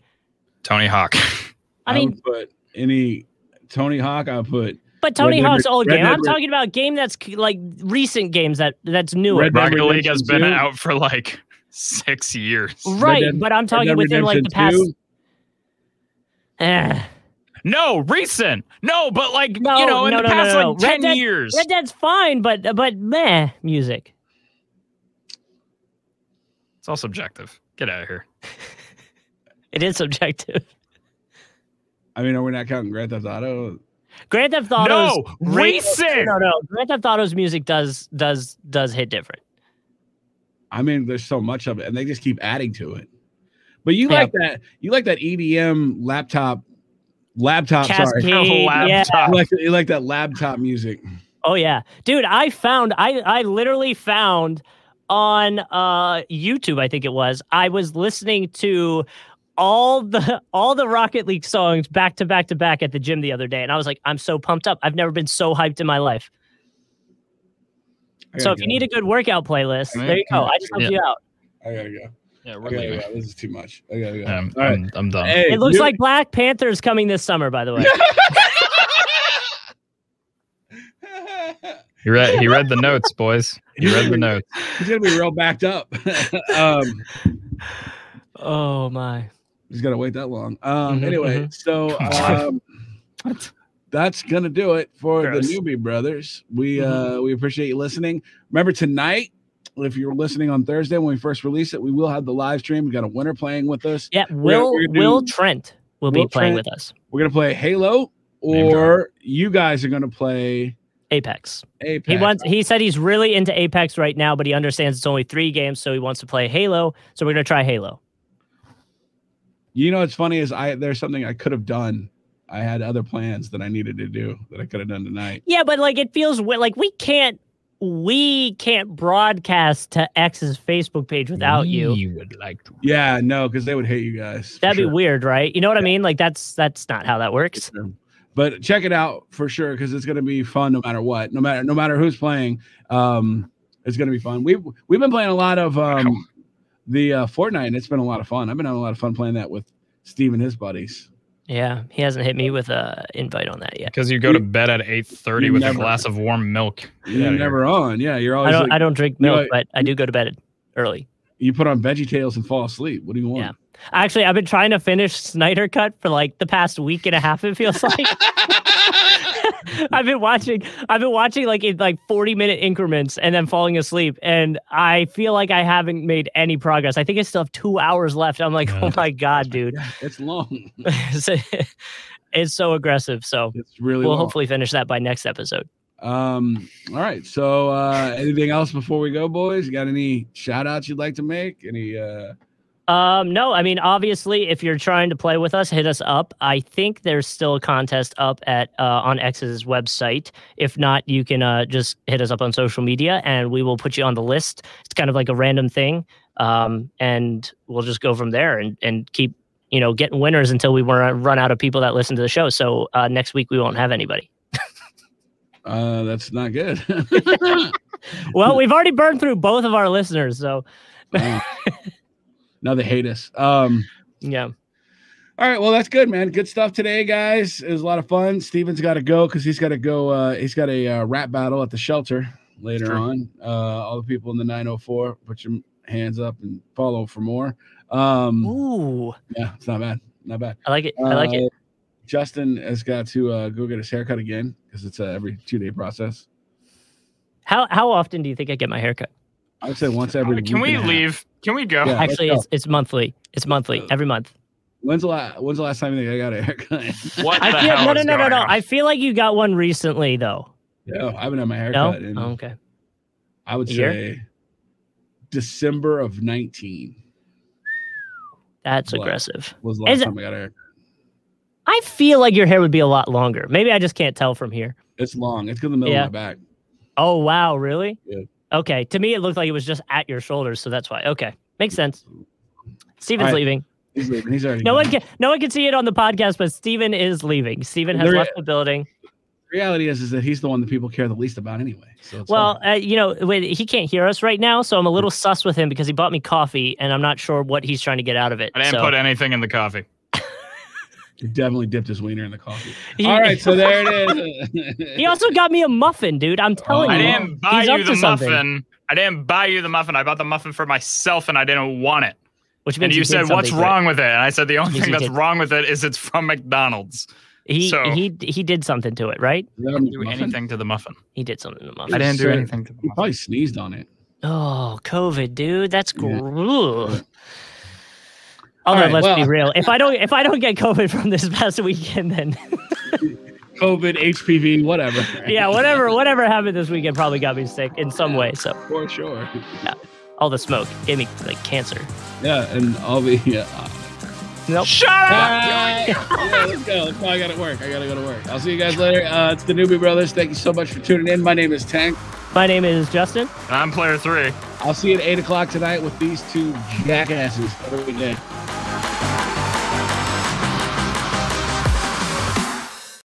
Tony Hawk. I mean, would put any Tony Hawk. I would put but Tony Red Hawk's Red- old Red game. Dead I'm Red- talking about game that's like recent games that that's newer. Red Dead Rocket League has been 2. out for like six years. right, Dead- but I'm talking Dead within like the past. Redemption 2. No, recent. No, but like No, you know, in no, the no, no, past no, no. like Red ten Dead- years. Red Dead's fine, but but meh music. It's all subjective. Get out of here. It is subjective. I mean, are we not counting Grand Theft Auto? Grand Theft Auto's No, recent. No, no. Grand Theft Auto's music does does does hit different. I mean, there's so much of it, and they just keep adding to it. But you Yeah. like that? You like that EDM laptop? Laptop. Sorry. Cascade, yeah. laptop. You like, you like that laptop music? Oh yeah, dude. I found I I literally found on uh YouTube. I think it was. I was listening to all the all the Rocket League songs back to back to back at the gym the other day, and I was like, I'm so pumped up. I've never been so hyped in my life. So gotta if you need a good workout playlist, Yeah. there you go. I just helped Yeah. you out. I gotta go. Yeah, I gotta go. This is too much. I gotta go. I'm, All right. I'm, I'm done. Hey, It looks you- like Black Panther's coming this summer, by the way. He read he read the notes, boys. He read the notes. He's gonna be real backed up. um, oh my. he's gonna wait that long. Um, Mhm, anyway, mhm. so um, that's gonna do it for Gross. the newbie brothers. We Mm-hmm. uh, we appreciate you listening. Remember tonight. If you're listening on Thursday when we first release it, we will have the live stream. We got a winner playing with us. Yeah, Will we're gonna Will do- Trent will Will be playing Trent. with us. We're gonna play Halo, or you guys are gonna play Apex. Apex. He wants. He said he's really into Apex right now, but he understands it's only three games, so he wants to play Halo. So we're gonna try Halo. You know, what's funny is I there's something I could have done. I had other plans that I needed to do that I could have done tonight. Yeah, but like it feels like we can't. We can't broadcast to X's Facebook page without you. You would like to. Yeah, no, because they would hate you guys. That'd sure. be weird, right? You know what I mean? Like that's that's not how that works. But check it out for sure because it's gonna be fun no matter what. No matter no matter who's playing. Um, it's gonna be fun. We've we've been playing a lot of um the uh, Fortnite and it's been a lot of fun. I've been having a lot of fun playing that with Steve and his buddies. Yeah, he hasn't hit me with a invite on that yet. Because you go to bed at eight thirty You with never- a glass of warm milk. You're never on. Yeah, you're always. I always don't. like, I don't drink you know, milk, but I do go to bed early. you put on Veggie Tales and fall asleep. What do you want? Yeah. Actually, I've been trying to finish Snyder Cut for like the past week and a half. It feels like I've been watching. I've been watching like in like forty minute increments and then falling asleep, and I feel like I haven't made any progress. I think I still have two hours left. I'm like, oh my god, dude, It's long. it's, it's so aggressive. So It's really we'll long. hopefully finish that by next episode. Um, all right. So uh anything else before we go, boys? You got any shout outs you'd like to make? Any uh Um, no, I mean, obviously, if you're trying to play with us, hit us up. I think there's still a contest up at uh, on X's website. If not, you can uh, just hit us up on social media, and we will put you on the list. It's kind of like a random thing, um, and we'll just go from there and and keep you know getting winners until we run out of people that listen to the show. So uh, next week we won't have anybody. uh that's not good. Well, we've already burned through both of our listeners, so now they hate us. Um yeah. all right, well that's good, man. Good stuff today, guys. It was a lot of fun. Steven's got to go because he's got to go. Uh, he's got a uh, rap battle at the shelter later on. Uh, all the people in the 904, put your hands up and follow for more. Um, Ooh, yeah, it's not bad, not bad. I like it. I like it. Uh, Justin has got to uh, go get his haircut again because it's a every two day process. How how often do you think I get my haircut? I would say once every. Can week we and a half. leave? Can we go? Yeah. Actually, go. it's it's monthly. It's monthly every month. When's the last When's the last time you think I got a haircut? What I feel hell no no no no no. I feel like you got one recently though. no, oh, I haven't had my No. haircut in Oh, okay. I would A year? say December of 19 That's What? aggressive. was the Is last it- time I got a haircut. I feel like your hair would be a lot longer. Maybe I just can't tell from here. It's long. It's in the middle Yeah. of my back. Oh wow, really? Yeah. Okay. To me, it looked like it was just at your shoulders, so that's why. Okay, makes sense. Steven's All right. leaving. He's leaving. He's already No gone. one can no one can see it on the podcast, but Steven is leaving. Steven has There- left the building. The reality is, is that he's the one that people care the least about anyway. So it's Well, uh, you know, wait, he can't hear us right now, so I'm a little sus with him because he bought me coffee, and I'm not sure what he's trying to get out of it. I didn't so put anything in the coffee. He definitely dipped his wiener in the coffee. he, All right, so there it is. he also got me a muffin, dude. I'm oh, telling Oh, I you. didn't buy he's you to the something. muffin. I didn't buy you the muffin. I bought the muffin for myself and I didn't want it. Which means And you he said, "What's something great." wrong with it?" And I said, "The only thing that's did- wrong with it is it's from McDonald's." He So- he he did something to it, right? Is that didn't do muffin? anything to the muffin. He did something to the muffin. I didn't do anything to the He probably sneezed on it. Oh, COVID, dude. That's Yeah. gross. All Although right, let's be real, if I don't if I don't get COVID from this past weekend, then COVID, HPV, whatever. yeah, whatever whatever happened this weekend probably got me sick in some way. So For sure. Yeah, all the smoke gave me like cancer. Yeah, and I'll be. Yeah. uh, Nope. Shut up! Alright. yeah, let's go. Let's go. I gotta work. I gotta go to work. I'll see you guys later. Uh, it's the Newbie Brothers. Thank you so much for tuning in. My name is Tank. My name is Justin. And I'm player three. I'll see you at eight o'clock tonight with these two jackasses. Have a good day.